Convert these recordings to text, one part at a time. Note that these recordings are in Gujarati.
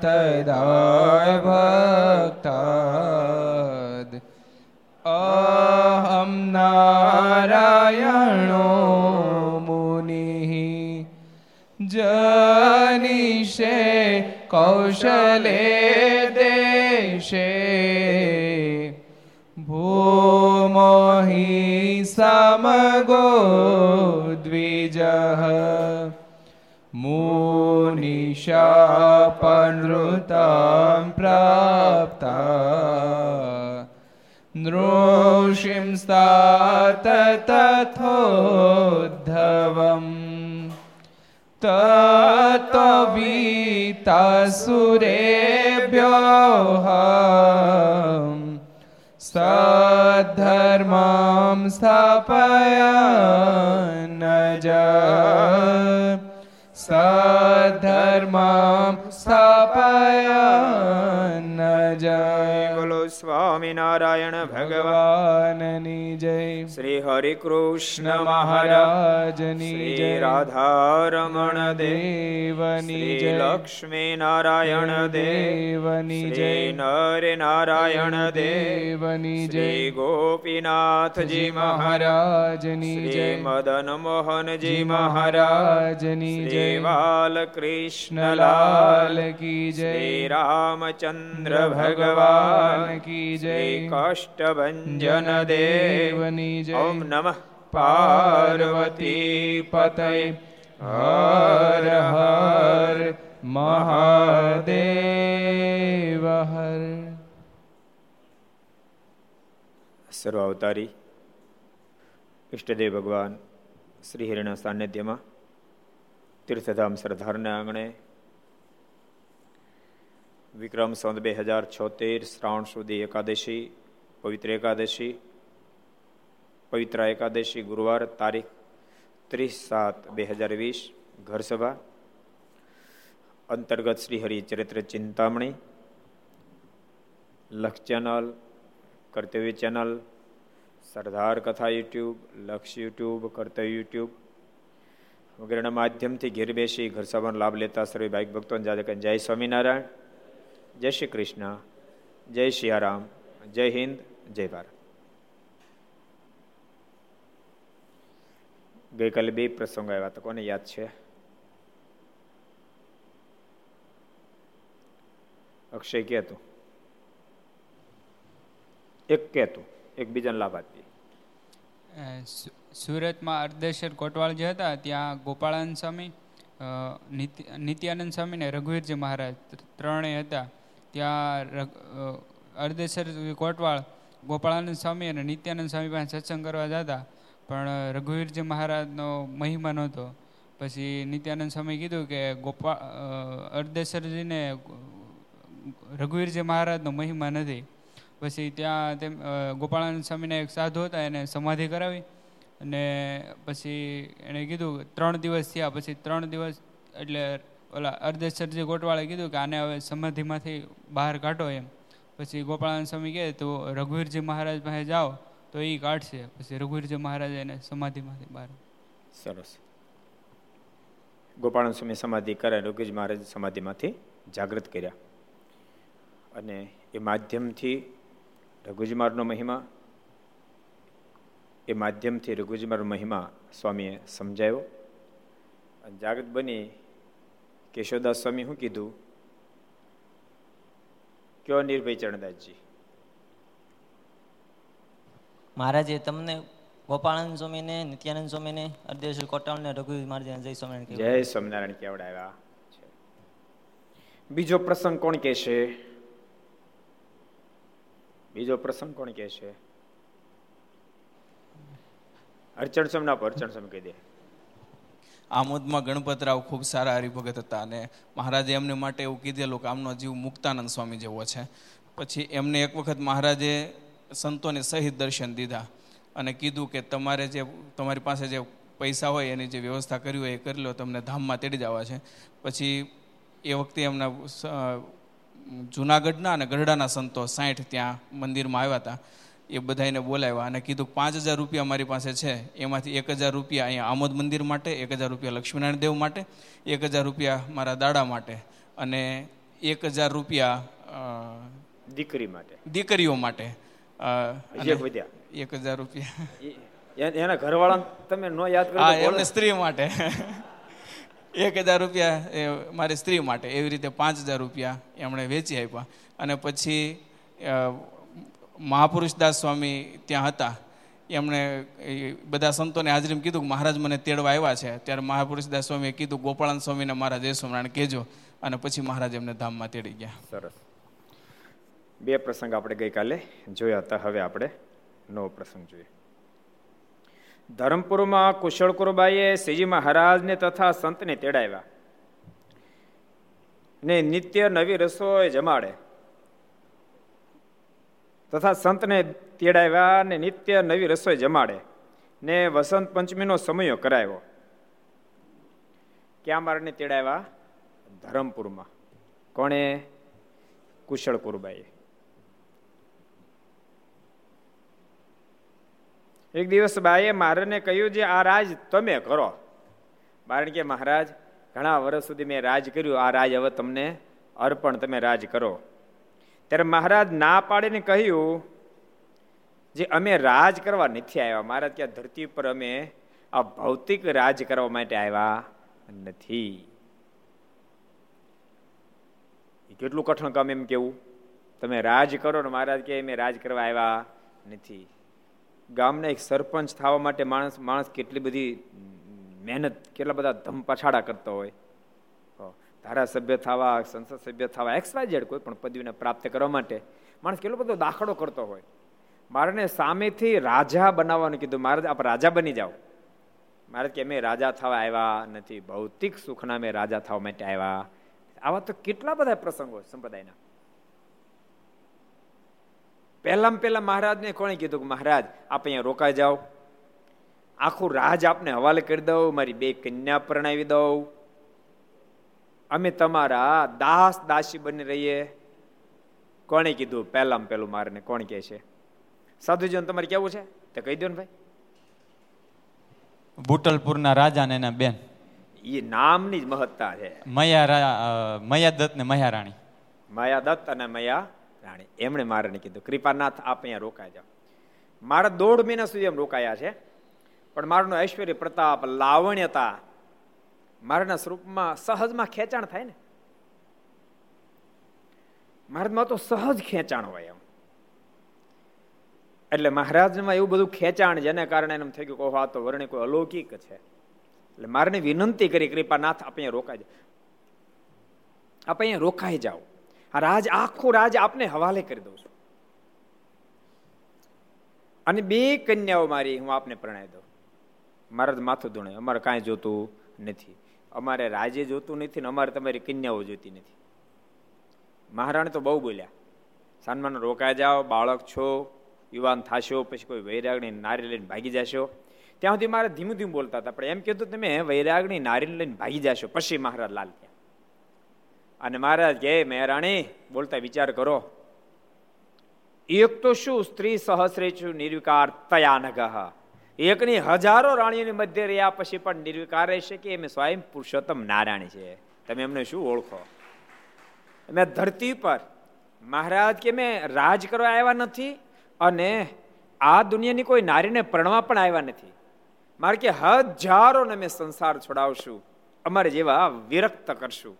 તદાય ભક્તાદ અહમ નારાયણો મુનિ જનિષે કૌશલે દેશે ભૂમોહિ સમગો દ્વિજ મુનિષા मुनिशापनृतां प्राप्ता नृषिंस्तात तथोद्धवम् तत्त्ववीतासुरेभ्योः सद्धर्मां स्थापयन् ज સધર્મમ સ્થાપયન જય બોલો સ્વામિનારાયણ ભગવાનની જય શ્રી હરિ કૃષ્ણ મહારાજની જય રાધારમણ દેવની જય લક્ષ્મી નારાયણ દેવની જય નરે નારાયણ દેવની જય ગોપીનાથજી મહારાજની જય મદન મોહનજી મહારાજની જય બાલકૃષ્ણલાલ કી જય રામચંદ્ર ભગવાન કી જય. કાષ્ટભન દેવની જય. ઓમ નમઃ. પાર્વતી પતય. હર હર મહાદેવ હર. સર્વ અવતારી. ઈષ્ટદેવ ભગવાન શ્રી હરિના સાનિધ્યમાં તીર્થધામ સરદારના આંગણે વિક્રમ સંત બે હજાર છોતેર, શ્રાવણ સુધી એકાદશી, પવિત્ર એકાદશી પવિત્ર એકાદશી ગુરુવાર તારીખ ત્રીસ સાત બે હજાર વીસ, ઘરસભા, અંતર્ગત શ્રી હરિચરિત્ર ચિંતામણી, લક્ષ ચેનલ, કર્તવ્ય ચેનલ, સરદાર કથા યુટ્યુબ, લક્ષ યુટ્યુબ, કર્તવ્ય યુટ્યુબ વગેરેના માધ્યમથી ઘેર બેસી ઘર સભાનો લાભ લેતા સર્વે ભાઈ ભક્તોને જાદે જય સ્વામિનારાયણ. જય શ્રી કૃષ્ણ, જય સિયારામ જય હિન્દ, જય ભારત. ગઈકાલે બે પ્રસંગો આવ્યા હતા, કોને યાદ છે? અક્ષય કહેતું એક કહેતું એકબીજાને લાભ આપી સુરતમાં અર્ધેશ્વર કોટવાળ જે હતા, ત્યાં ગોપાળાનંદ સ્વામી નિત્યાનંદ સ્વામી ને રઘુવીરજી મહારાજ ત્રણેય હતા. ત્યાં અર્ધેશ્વર કોટવાળ, ગોપાળાનંદ સ્વામી અને નિત્યાનંદ સ્વામી પાસે સત્સંગ કરવા જતા. પણ રઘુવીરજી મહારાજનો મહિમા નહોતો. પછી નિત્યાનંદ સ્વામી કીધું કે ગોપાળ અર્ધેશ્વરજીને રઘુવીરજી મહારાજનો મહિમા નથી. પછી ત્યાં તેમ ગોપાળાનંદ સ્વામીને એક સાધુ હતા, એને સમાધિ કરાવી. અને પછી એણે કીધું ત્રણ દિવસ થયા, પછી ત્રણ દિવસ એટલે ઓલા અર્ધેશ્વરજી ગોટવાળે કીધું કે આને હવે સમાધિમાંથી બહાર કાઢો એમ. પછી ગોપાળાનંદ સ્વામી કહે, તો રઘુવીરજી મહારાજ પાસે જાઓ, તો એ કાઢશે. પછી રઘુવીરજી મહારાજ એને સમાધિમાંથી બહાર સરસ. ગોપાળાનંદ સ્વામી સમાધિ કરે, રઘુવીરજી મહારાજ સમાધિમાંથી જાગૃત કર્યા. અને એ માધ્યમથી રઘુજીમારનો મહિમા, એ માધ્યમથી રઘુજીમાર મહિમા સ્વામીએ સમજાયો. અને જાગૃત બની કેશવદાસ સ્વામી શું કીધું? કયો નિર્ભય ચરણદાસજી? મહારાજે તમને ગોપાળાનંદ સ્વામીને નિત્યાનંદ સ્વામીને અર્ધેશ્વર કોટાળને રઘુ મહારાજ જય સ્વામિનારાયણ જય સ્વામિનારાયણ કેવડાવ્યા બીજો પ્રસંગ કોણ કે છે બીજો પ્રસંગ કોણ કે છે અર્ચણ સમના ના અર્ચણ સમ કહી દે. આમોદમાં ગણપતરાવ ખૂબ સારા હરિભગત હતા અને મહારાજે એમને માટે એવું કીધેલું કે આમનો જીવ મુક્તાનંદ સ્વામી જેવો છે. પછી એમને એક વખત મહારાજે સંતોને સહિત દર્શન દીધા અને કીધું કે તમારે જે, તમારી પાસે જે પૈસા હોય, એની જે વ્યવસ્થા કરી હોય એ કરી લો, તમને ધામમાં તેડી જવા છે. પછી એ વખતે એમના જુનાગઢના અને ગઢડાના સંતો સાઠ ત્યાં મંદિરમાં આવ્યા હતા. એ બધાને બોલાવ્યા અને કીધું પાંચ હજાર રૂપિયા મારી પાસે છે એમાંથી એક હજાર રૂપિયા અહીંયા આમોદ મંદિર માટે એક હજાર રૂપિયા લક્ષ્મીનારાયણ દેવ માટે એક હજાર રૂપિયા મારા દાડા માટે અને એક હજાર રૂપિયા દીકરી માટે. દીકરીઓ માટે. એક હજાર રૂપિયા. એના ઘરવાળા તમે નો યાદ કરો એમને સ્ત્રી માટે. એક હજાર રૂપિયા એ મારી સ્ત્રી માટે. એવી રીતે પાંચ હજાર રૂપિયા એમણે વેચી આપ્યા. અને પછી મહાપુરુષદાસ સ્વામી ત્યાં હતા. એમણે બધા સંતોને હાજરીમાં કીધું કે મહારાજ મને તેડવા આવ્યા છે. ત્યારે મહાપુરુષદાસ સ્વામીએ કીધું ગોપાળન સ્વામીને મારા જય કહેજો. અને પછી મહારાજ એમને ધામમાં તેડી ગયા. સરસ. બે પ્રસંગ આપણે ગઈકાલે જોયા હતા. હવે આપણે નવો પ્રસંગ જોઈએ. ધરમપુરમાં કુશળ કુરબાઈએ શ્રીજી મહારાજને તથા સંતને તેડાવ્યા. ને નિત્ય નવી રસોઈ જમાડે. તથા સંતને તેડાવ્યા ને નિત્ય નવી રસોઈ જમાડે ને વસંત પંચમીનો સમયો કરાવ્યો. ક્યાં મારને તેડાવ્યા? ધરમપુરમાં. કોણે? કુશળ કુરબાઈ એક દિવસ બાઈએ મારને કહ્યું જે આ રાજ તમે કરો. કારણ કે, મહારાજ, ઘણા વર્ષ સુધી મેં રાજ કર્યું. આ રાજ હવે તમને અર્પણ, તમે રાજ કરો. ત્યારે મહારાજ ના પાડીને કહ્યું જે અમે રાજ કરવા નથી આવ્યા, મહારાજ ત્યાં ધરતી પર અમે આ ભૌતિક રાજ કરવા માટે આવ્યા નથી. કેટલું કઠણ કામ એમ કેવું? તમે રાજ કરો ને મહારાજ કે અમે રાજ કરવા આવ્યા નથી. ગામના એક સરપંચ થવા માટે માણસ માણસ કેટલી બધી મહેનત, કેટલા બધા ધમ પછાડા કરતો હોય. ધારાસભ્ય થવા સંસદ સભ્ય થવા એક્સ વાય જેડ કોઈ પણ પદવીને પ્રાપ્ત કરવા માટે માણસ કેટલો બધો દાખલો કરતો હોય. મારાને સામેથી રાજા બનાવવાનું કીધું. મહારાજ, આપ રાજા બની જાઓ. મારે કે, અમે રાજા થવા આવ્યા નથી. ભૌતિક સુખના અમે રાજા થવા માટે આવ્યા. આવા તો કેટલા બધા પ્રસંગો સંપ્રદાયના. પહેલામાં પહેલા મહારાજને કોણે કીધું કે, મહારાજ, આપ અહીંયા રોકાઈ જાઓ. આખું રાજ આપને હવાલે કરી દઉં. મારી બે કન્યા પરણાવી દઉં. અમે તમારા દાસ દાસી બની રહીએ. કોણે કીધું? પહેલામાં પહેલું મારને કોણ કે છે? સાધુજીવન તમારે કેવું છે? તે કહી દો ને ભાઈ. બુટલપુરના રાજા ને એના બેન. એ નામની જ મહત્તા છે. મયા મયા દત્ત ને મયા રાણી. મયા દત્ત અને મયા રાણી. એમણે મારે કીધું કૃપાનાથ આપ અહીંયા રોકાઈ જાઓ. મારા દોઢ મહિના સુધી એમ રોકાયા છે. પણ મારું ઐશ્વર્ય પ્રતાપ લાવણ્યતા મારાના સ્વરૂપમાં સહજમાં ખેંચાણ થાય ને? મહારાજમાં તો સહજ ખેંચાણ હોય એમ. એટલે મહારાજમાં એવું બધું ખેંચાણ જેને કારણે એમ થઈ ગયું કહો તો વર્ણિ કોઈ અલૌકિક છે. એટલે મારને વિનંતી કરી, કૃપાનાથ અહીંયા રોકાઈ જાઓ. આપણે અહીંયા રોકાઈ જાઓ. આ રાજ, આખું રાજ આપને હવાલે કરી દઉં છું. અને બે કન્યાઓ મારી, હું આપને પ્રણાય દઉં. મહારાજ માથું ધૂણે અમારે કાંઈ જોતું નથી. અમારે રાજે જોતું નથી ને અમારે તમારી કન્યાઓ જોતી નથી. મહારાણી તો બહુ બોલ્યા સાનમાન રોકાઈ જાઓ, બાળક છો, યુવાન થશો, પછી કોઈ વૈરાગણી નારી લઈને ભાગી જશો. ત્યાં સુધી મારે ધીમું ધીમું બોલતા હતા, પણ એમ કીધું તમે વૈરાગણી નારીને લઈને ભાગી જશો. પછી મહારાજ લાલ થયા. અને મહારાજ કે મહેરાણી, બોલતા વિચાર કરો. એક તો શું સ્ત્રી સહસ્રે છું નિર્વિકાર તયા નગહ એકની હજારો રાણીઓની મધ્ય રહ્યા પછી પણ નિર્વિકાર રહેશે કે એમ સ્વયં પુરુષોત્તમ નારાયણ છે. તમે એમને શું ઓળખો? અમે ધરતી પર મહારાજ કે મેં રાજ કરવા આવ્યા નથી અને આ દુનિયાની કોઈ નારીને પ્રણવા પણ આવ્યા નથી. મારે કે હજારોને મેં સંસાર છોડાવશું, અમારે જેવા વિરક્ત કરશું.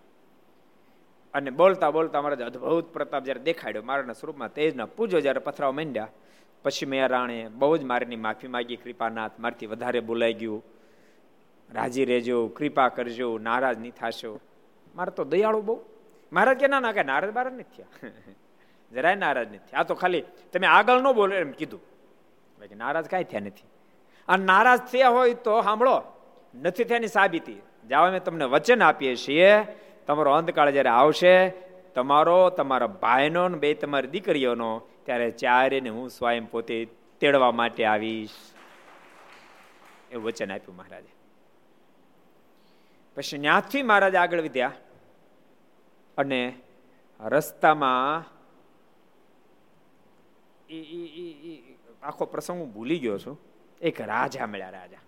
અને બોલતા બોલતા અમારા અદભુત પ્રતાપ જયારે દેખાડ્યો, મારાના સ્વરૂપમાં તેજના પૂજો જયારે પથરાવ માંડ્યા પછી મેં રાણે બહુ જ મારીની માફી માગી. કૃપાનાથ મારથી વધારે બોલાઈ ગયું. રાજી રહેજો, કૃપા કરજો, નારાજ નહીં થશો. મારે તો દયાળુ બહુ. મહારાજ કે ના ના કે નારાજ બારાજ નથી થયા. જરાય નારાજ નથી થયા. આ તો ખાલી તમે આગળ ન બોલો એમ કીધું. નારાજ કાંઈ થયા નથી. આ નારાજ થયા હોય તો સાંભળો, નથી થયાની સાબિતી. જાઓ, અમે તમને વચન આપીએ છીએ. તમારો અંતકાળ જ્યારે આવશે, તમારો, તમારા ભાઈનો બે તમારી દીકરીઓનો ત્યારે ચારેને હું સ્વયં પોતે તેડવા માટે આવીશ. એવું વચન આપ્યું મહારાજે. પછી ત્યાંથી મહારાજ આગળ વધ્યા અને રસ્તામાં આખો પ્રસંગ હું ભૂલી ગયો છું. એક રાજા મળ્યા, રાજા.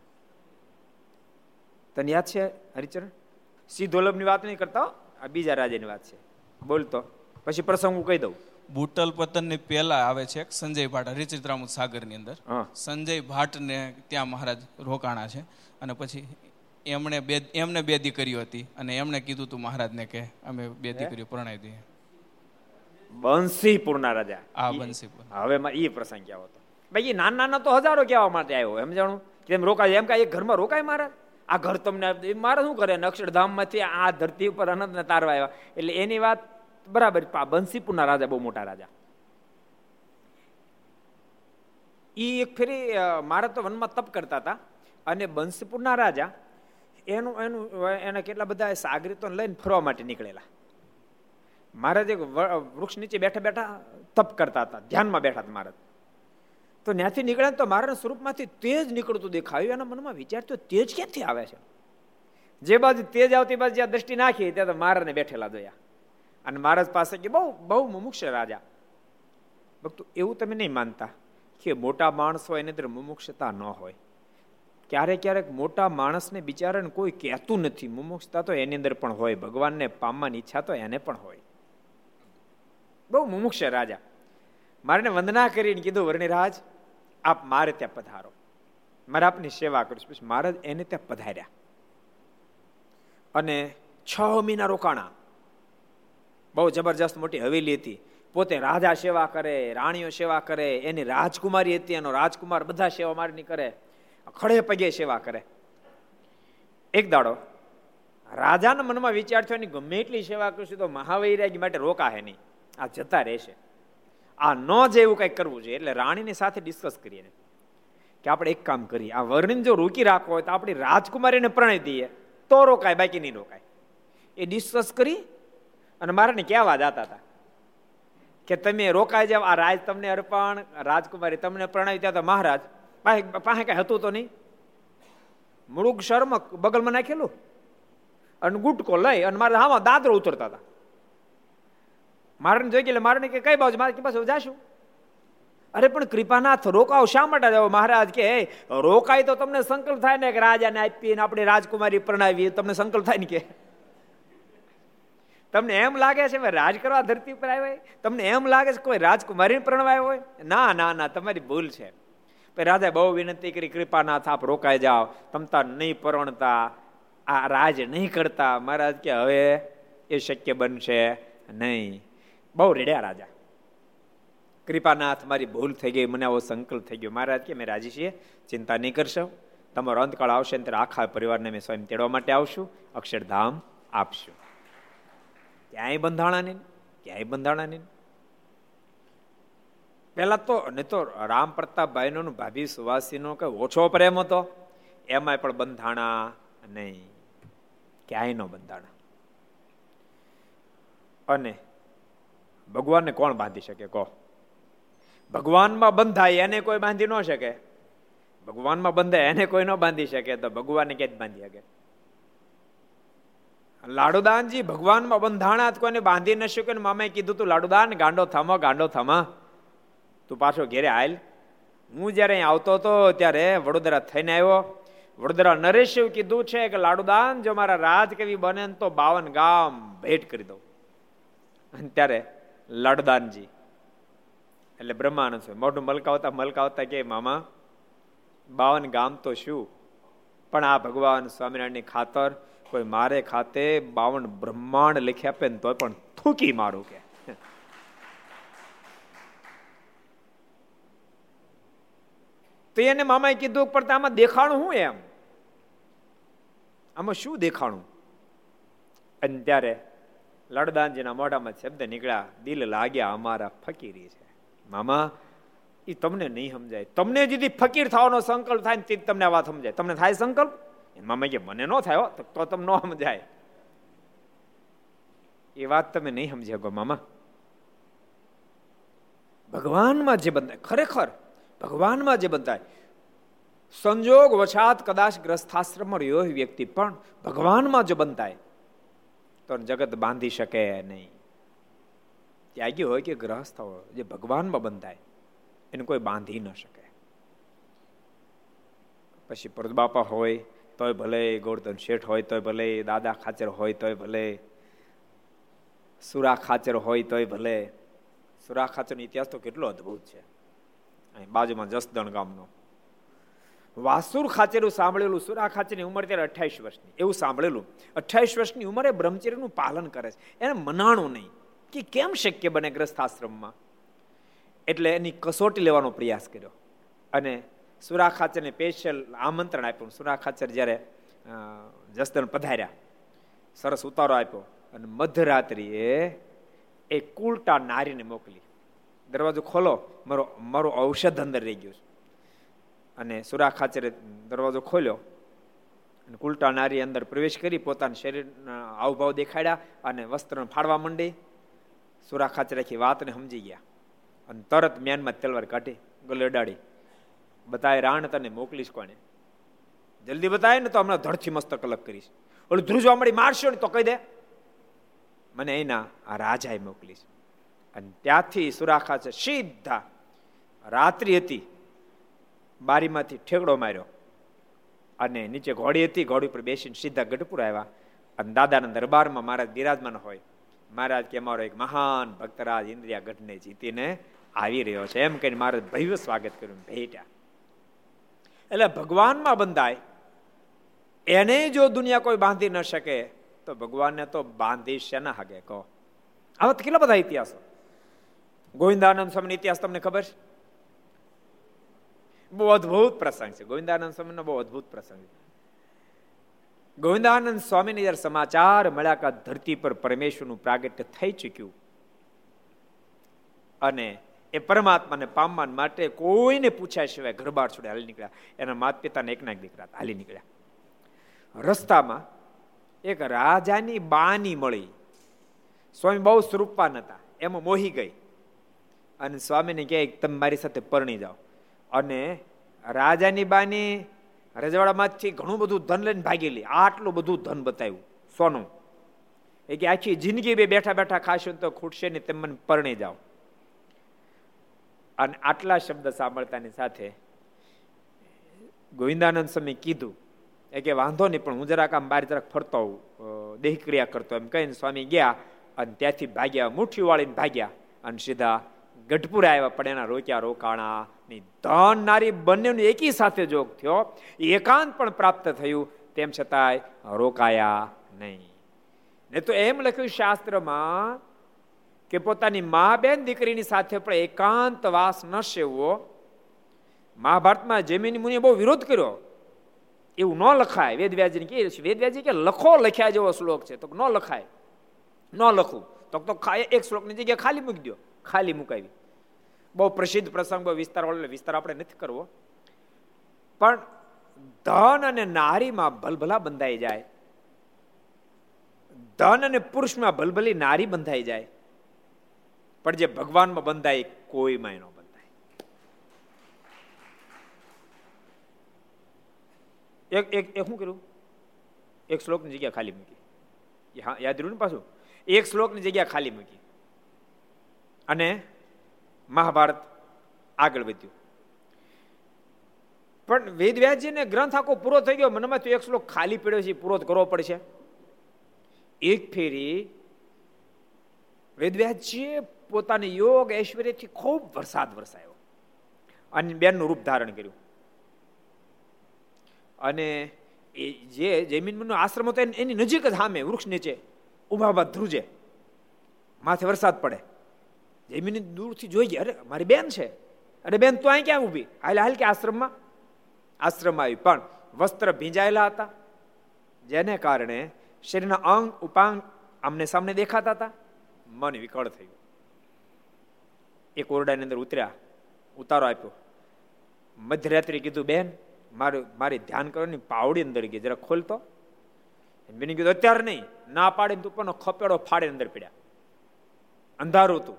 તને યાદ છે હરિચરણ? સિદ્ધોલભની વાત નહીં કરતા આ બીજા રાજાની વાત છે. બોલતો પછી પ્રસંગ હું કહી દઉં. બુટલ પતનની પેલા આવે છે સંજય ભાટ હરિચિત્રામૃત સાગરની અંદર. સંજય ભાટને ત્યાં મહારાજ રોકાણા છે. અને પછી એમણે બે એમને બે દીકરીઓ હતી અને એમણે કીધું તું મહારાજને કે અમે બે દીકરીઓ પરણાવી દઈએ. બંસીપુરના રાજા. આ બંસીપુર. હવે એ પ્રસંગ કેવો હતો. ભાઈ નાના નાના તો હજારો કહેવા માટે આવ્યો એમ જાણું? કેમ રોકાય એમ કે ઘરમાં રોકાય મહારાજ? આ ઘર તમને મારે શું કરે? અક્ષરધામમાંથી આ ધરતી ઉપર અનંતને તારવા આવ્યા. એટલે એની વાત બરાબર બંસીપુરના રાજા, બહુ મોટા રાજા. એ એક ફેરી મારા તો વનમાં તપ કરતા હતા અને બંસીપુરના રાજા એનું એનું એના કેટલા બધા સાગરીતો લઈને ફરવા માટે નીકળેલા. મહારાજ એક વૃક્ષ નીચે બેઠા બેઠા તપ કરતા હતા, ધ્યાનમાં બેઠા હતા મહારાજ. તો ત્યાંથી નીકળ્યા તો મારા સ્વરૂપમાંથી તેજ નીકળતું દેખાયું, એના મનમાં વિચાર તો તેજ ક્યાંથી આવે છે? જે બાજુ તેજ આવતી બાજુ જ્યાં દ્રષ્ટિ નાખી, ત્યાં તો મારાને બેઠેલા જોયા. અને મહારાજ પાસે કે બહુ બહુ મુમુક્ષ રાજા. ભક્તો, એવું તમે નહીં માનતા કે મોટા માણસ હોય એની અંદર મુમુક્ષતા ન હોય. ક્યારેક ક્યારેક મોટા માણસને બિચારાને કોઈ કહેતું નથી. મુમુક્ષતા તો એની અંદર પણ હોય. ભગવાનને પામવાની ઈચ્છા તો એને પણ હોય. બહુ મુમુક્ષ રાજા. મારે વંદના કરીને કીધું, વર્ણિરાજ, આપ મારે ત્યાં પધારો. મારે આપની સેવા કરીશ પછી મહારાજ એને ત્યાં પધાર્યા. અને છ મહિના રોકાણા. બહુ જબરજસ્ત મોટી હવેલી હતી. પોતે રાજા સેવા કરે, રાણીઓ સેવા કરે, એની રાજકુમારી હતી, એનો રાજકુમાર બધા સેવા મારની કરે. ખડે પગે સેવા કરે. એક દાડો રાજાના મનમાં વિચાર થયો ગમે એટલી સેવા કરશું તો મહાવૈરાગી માટે રોકાહે નહીં. આ જતા રહેશે. આ ન જે એવું કંઈક કરવું જોઈએ. એટલે રાણીની સાથે ડિસ્કસ કરીએ કે આપણે એક કામ કરીએ. આ વર્ણિન જો રોકી રાખવો હોય તો આપણી રાજકુમારીને પ્રણય દઈએ. તો રોકાય, બાકી નહીં રોકાય. એ ડિસ્કસ કરી અને મારાને કહેવા જતા હતા કે તમે રોકાઈ જાવ આ રાજ તમને અર્પણ, રાજકુમારી તમને પ્રણય ત્યાં તો મહારાજ, પાસે કઈ હતું તો નહીં. મૃગ શર્મ બગલમાં નાખેલું અને ગુટકો લઈ અને મારે હામાં દાદરો ઉતરતા હતા. મારને જોઈ ગયેલા મારને કે કઈ બાજુ? મારે પાછું જાશું. અરે પણ કૃપાનાથ રોકાવ શા માટે જાવ મહારાજ કે રોકાય તો તમને સંકલ્પ થાય ને કે રાજાને આપીને આપણે રાજકુમારી પ્રણાવી તમને સંકલ્પ થાય ને કે? તમને એમ લાગે છે રાજ કરવા ધરતી ઉપર આવ્યા તમને એમ લાગે છે કોઈ રાજકુમારી પ્રણવાય હોય? ના ના ના, તમારી ભૂલ છે. રાજા બહુ વિનંતી કરી, કૃપાનાથ, આપ રોકાઈ જાઓ. તમતા નહીં પરણતા, આ રાજ નહીં કરતા. મહારાજ કે, હવે એ શક્ય બનશે નહીં. બહુ રેડ્યા રાજા. કૃપાનાથ, મારી ભૂલ થઈ ગઈ, મને આવો સંકલ્પ થઈ ગયો. મહારાજ કે, મેં રાજી છીએ, ચિંતા નહીં કરશો. તમારો અંતકાળ આવશે ત્યારે આખા પરિવારને મેં સ્વયં તેડવા માટે આવશું. અક્ષરધામ આપશું. ક્યાંય બંધાણા નહીં, ક્યાંય બંધાણા નહીં. પહેલાં તો, નહીં તો રામ પ્રતાપભાઈનો ભાભી સુવાસીનો કઈ ઓછો પ્રેમ હતો, એમાંય પણ બંધાણા નહીં. ક્યાંય નો બંધાણા. અને ભગવાનને કોણ બાંધી શકે, કહો? ભગવાનમાં બંધાય, એને કોઈ બાંધી ન શકે. ભગવાનમાં બંધાય, એને કોઈ ન બાંધી શકે, તો ભગવાનને ક્યાં બાંધી શકે? લાડુદાનજી ભગવાનમાં બંધાણા કોઈને બાંધી ન શકે મામાએ કીધું તું, લાડુદાન, ગાંડો થમા ગાંડો થમા. તું પાછો ઘેરે આયલ. હું જ્યારે અહીં આવતો હતો ત્યારે વડોદરા થઈને આવ્યો. વડોદરા નરેશ કીધું છે કે, લાડુદાન, જો મારા રાજકવિ બને તો બાવન ગામ ભેટ કરી દઉં. ત્યારે લાડુદાનજી, એટલે બ્રહ્માનંદ છે મોઢું મલકાવતા મલકાવતા કે, મામા, બાવન ગામ તો શું? પણ આ ભગવાન સ્વામિનારાયણની ખાતર કોઈ મારે ખાતે બાવન બ્રહ્માંડ લખી આપે ને તો પણ થૂકી મારું કે. તો એને મામાએ કીધું પણ આમાં દેખાણું હું એમ? આમાં શું દેખાણું? અને ત્યારે લડદાનજીના મોઢામાં શબ્દ નીકળ્યા, દિલ લાગ્યા અમારા ફકીરી છે. મામા એ તમને નહીં સમજાય. તમને જેથી ફકીર થવાનો સંકલ્પ થાય ને તે તમને આ વાત સમજાય. તમને થાય સંકલ્પ? મામા કે મને ન થાય તો તમે ન સમજાય. એ વાત તમે નહીં સમજી ગો મામા. ભગવાનમાં જે બંધાય, ખરેખર ભગવાનમાં જે બંધાય, સંજોગ વછાત કદાચ ગ્રસ્થાશ્રમ રહ્યો વ્યક્તિ, પણ ભગવાનમાં જો બંધાય, તો જગત બાંધી શકે નહીં. ત્યાગી હોય કે ગ્રહસ્થ હોય, જે ભગવાનમાં બંધાય, એને કોઈ બાંધી ન શકે. પછી પરદબાપા હોય તોય ભલે ગોળધન શેઠ હોય, તોય ભલે દાદા ખાચર હોય, તોય ભલે સુરા ખાચર હોય, તોય ભલે. સુરા ખાચરનો ઇતિહાસ તો કેટલો અદભુત છે. અહીં બાજુમાં જસદણ ગામનો. વાસુર ખાચેરું સાંભળેલું, સુરા ખાચરની ઉંમર ત્યારે અઠ્યાવીસ વર્ષની. એવું સાંભળેલું. અઠ્યાવીસ વર્ષની ઉંમરે બ્રહ્મચર્યનું પાલન કરે છે. એને મનાણું નહીં. કે કેમ શક્ય બને ગ્રસ્થ આશ્રમમાં એટલે એની કસોટી લેવાનો પ્રયાસ કર્યો. અને સુરા ખાચરને સ્પેશિયલ આમંત્રણ આપ્યું. સુરા ખાચર જ્યારે જસદણ પધાર્યા, સરસ ઉતારો આપ્યો અને મધરાત્રિએ એ કુલટા નારીને મોકલી. દરવાજો ખોલો, મારો મારો ઔષધ અંદર રહી ગયું અને સુરા ખાચરે દરવાજો ખોલ્યો અને કુલટા નારી અંદર પ્રવેશ કરી પોતાના શરીરના આવભાવ દેખાડ્યા અને વસ્ત્ર ફાડવા માંડી. સુરા ખાચર વાતને સમજી ગયા અને તરત મ્યાનમાં તલવાર કાઢી ગલે અડાડી. બતાય રાણ તને મોકલીશ કોને? જલ્દી બતાય ને તો હમણાં ધડથી મસ્તક અલગ કરીશ. ઓલું ધ્રુજવા મળી મારશો ને તો કહી દે. મને એના આ રાજાએ મોકલીશ. અને ત્યાંથી સુરાખા છે સીધા. રાત્રિ હતી. બારીમાંથી ઠેકડો માર્યો. અને નીચે ઘોડી હતી, ઘોડી ઉપર બેસીને સીધા ગઢપુર આવ્યા. અને દાદાના દરબારમાં મહારાજ બિરાજમાન હોય. મહારાજ કે, અમારો એક મહાન ભક્તરાજ ઇન્દ્રિયા ગઢને જીતીને આવી રહ્યો છે. એમ કહીને મહારાજ ભવ્ય સ્વાગત કર્યું, ભેટ્યા. એટલે ભગવાનમાં બંધાય. એને જો દુનિયા કોઈ બાંધી ન શકે, તો ભગવાનને તો બાંધી શેના હાગે કહો? આવા કેટલા બધા ઇતિહાસો. ગોવિંદાનંદ સ્વામી ઇતિહાસ તમને ખબર છે? બહુ અદભુત પ્રસંગ છે. ગોવિંદાનંદ સ્વામીનો બહુ અદભુત પ્રસંગ છે. ગોવિંદાનંદ સ્વામીને જયારે સમાચાર મળ્યા કે ધરતી પર પરમેશ્વરનું પ્રાગટ્ય થઈ ચૂક્યું, અને એ પરમાત્માને પામવા માટે કોઈને પૂછ્યા સિવાય ઘર બહાર છોડે હાલી નીકળ્યા. એના માતા પિતાને એકના એક દીકરા હાલી નીકળ્યા. રસ્તામાં એક રાજાની બાની મળી. સ્વામી બહુ સ્વરૂપવાન હતા, એમાં મોહી ગઈ. અને સ્વામીને કહે તમે મારી સાથે પરણી જાઓ. અને રાજાની બાની રજવાડામાંથી ઘણું બધું ધન લઈને ભાગેલી આટલું બધું ધન બતાવ્યું સોનું. એ કે, આખી જિંદગી બે બેઠા બેઠા ખાશો તો ખૂટશે ને તેમ મને પરણી જાઓ. અને આટલા શબ્દ સાંભળતાની સાથે ગોવિંદાનંદ સ્વામી કીધું, એ કે વાંધો નહીં, પણ હું જરાક આમ બાર જરાક ફરતો દેહ ક્રિયા કરતો એમ કહીને સ્વામી ગયા અને ત્યાંથી ભાગ્યા, મુઠ્ઠી વાળીને ભાગ્યા અને સીધા ગઢપુરા આવ્યા પણ એના રોક્યા રોકાણા ની ધન નારી બંનેનું એકી સાથે જોગ થયો. એકાંત પણ પ્રાપ્ત થયું, તેમ છતાંય રોકાયા નહીં. ને તો એમ લખ્યું શાસ્ત્રમાં કે પોતાની મા બેન દીકરીની સાથે પણ એકાંત વાસ ન સેવવો. મહાભારતમાં જમીન મુનિએ બહુ વિરોધ કર્યો. એવું ન લખાય. વેદવ્યાજી કહે વેદવ્યાજી કે લખો લખ્યા જેવો શ્લોક છે. તો ન લખાય. ન લખું. તો તો એક શ્લોકની જગ્યાએ ખાલી મૂકી દો ખાલી મુકાવી. બહુ પ્રસિદ્ધ પ્રસંગ, બહુ વિસ્તાર વાળો વિસ્તાર આપણે નથી કરવો. પણ ધન અને નારીમાં ભલભલા બંધાઈ જાય. ધન અને પુરુષમાં ભલભલી નારી બંધાઈ જાય. પણ જે ભગવાનમાં બંધાય કોઈમાં ન બંધાય. એક એક એક શું કર્યું? એક શ્લોકની જગ્યા ખાલી મૂકી. યાદ રહ્યું ને પાછું? એક શ્લોકની જગ્યા ખાલી મૂકી. અને મહાભારત આગળ વધ્યું. પણ વેદવ્યાસજીને ગ્રંથ આખો પૂરો થઈ ગયો. મનમાં તો એક શ્લોક ખાલી પડ્યો છે પૂરો કરવો પડશે. એક ફેરી વેદવ્યાસજીએ પોતાની યોગ ઐશ્વર્યથી ખૂબ વરસાદ વરસાયો. અને બેનનું રૂપ ધારણ કર્યું. અને એ જે જૈમિનનો આશ્રમ હતો એની નજીક જ સામે વૃક્ષ નીચે ઊભા ઊભા ધ્રુજે. માથે વરસાદ પડે. જમીન દૂરથી જોઈ ગયા, અરે, મારી બેન છે. અરે, બેન, તું અહીં ક્યાં ઊભી? હાલ હાલ કે આશ્રમમાં. આશ્રમ આવી. પણ વસ્ત્ર ભીંજાયેલા હતા. જેને કારણે શરીરના અંગ, ઉપાંગ આમને સામને દેખાતા હતા. મન વિકળ થયું. એક ઓરડાની અંદર ઉતર્યા, ઉતારો આપ્યો. મધ્યરાત્રિ કીધું, બેન, મારું, મારી ધ્યાન કરવાની પાવડી અંદર ગઈ, જરા ખોલતો બેને કીધું, અત્યારે નહીં, ના પાડીને તું પણ ખપેડો ફાડે અંદર પડ્યા. અંધારું હતું.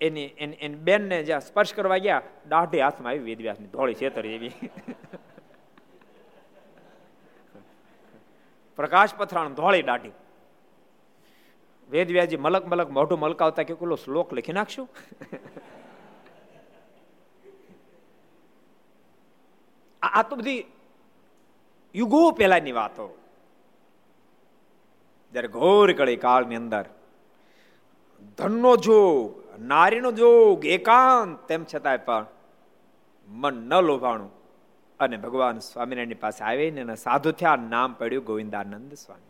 એની એની બેનને જ્યાં સ્પર્શ કરવા ગયા, દાઢી હાથમાં આવી વેદવ્યાસની ધોળી છેતર એવી. પ્રકાશ પથરાણ ધોળી દાઢી. વેદવ્યાજી મલક મલક મોઢું મલકાવતા કે પેલો શ્લોક લખી નાખશું? આ તો બધી યુગો પહેલાની વાતો. જ્યારે ઘોર કળી કાળની અંદર ધનનો જોગ, નારીનો જોગ, એકાંત, તેમ છતાંય પણ મન ન લોભાણું. અને ભગવાન સ્વામિનારાયણની પાસે આવીને સાધુ થયા નામ પડ્યું ગોવિંદાનંદ સ્વામી.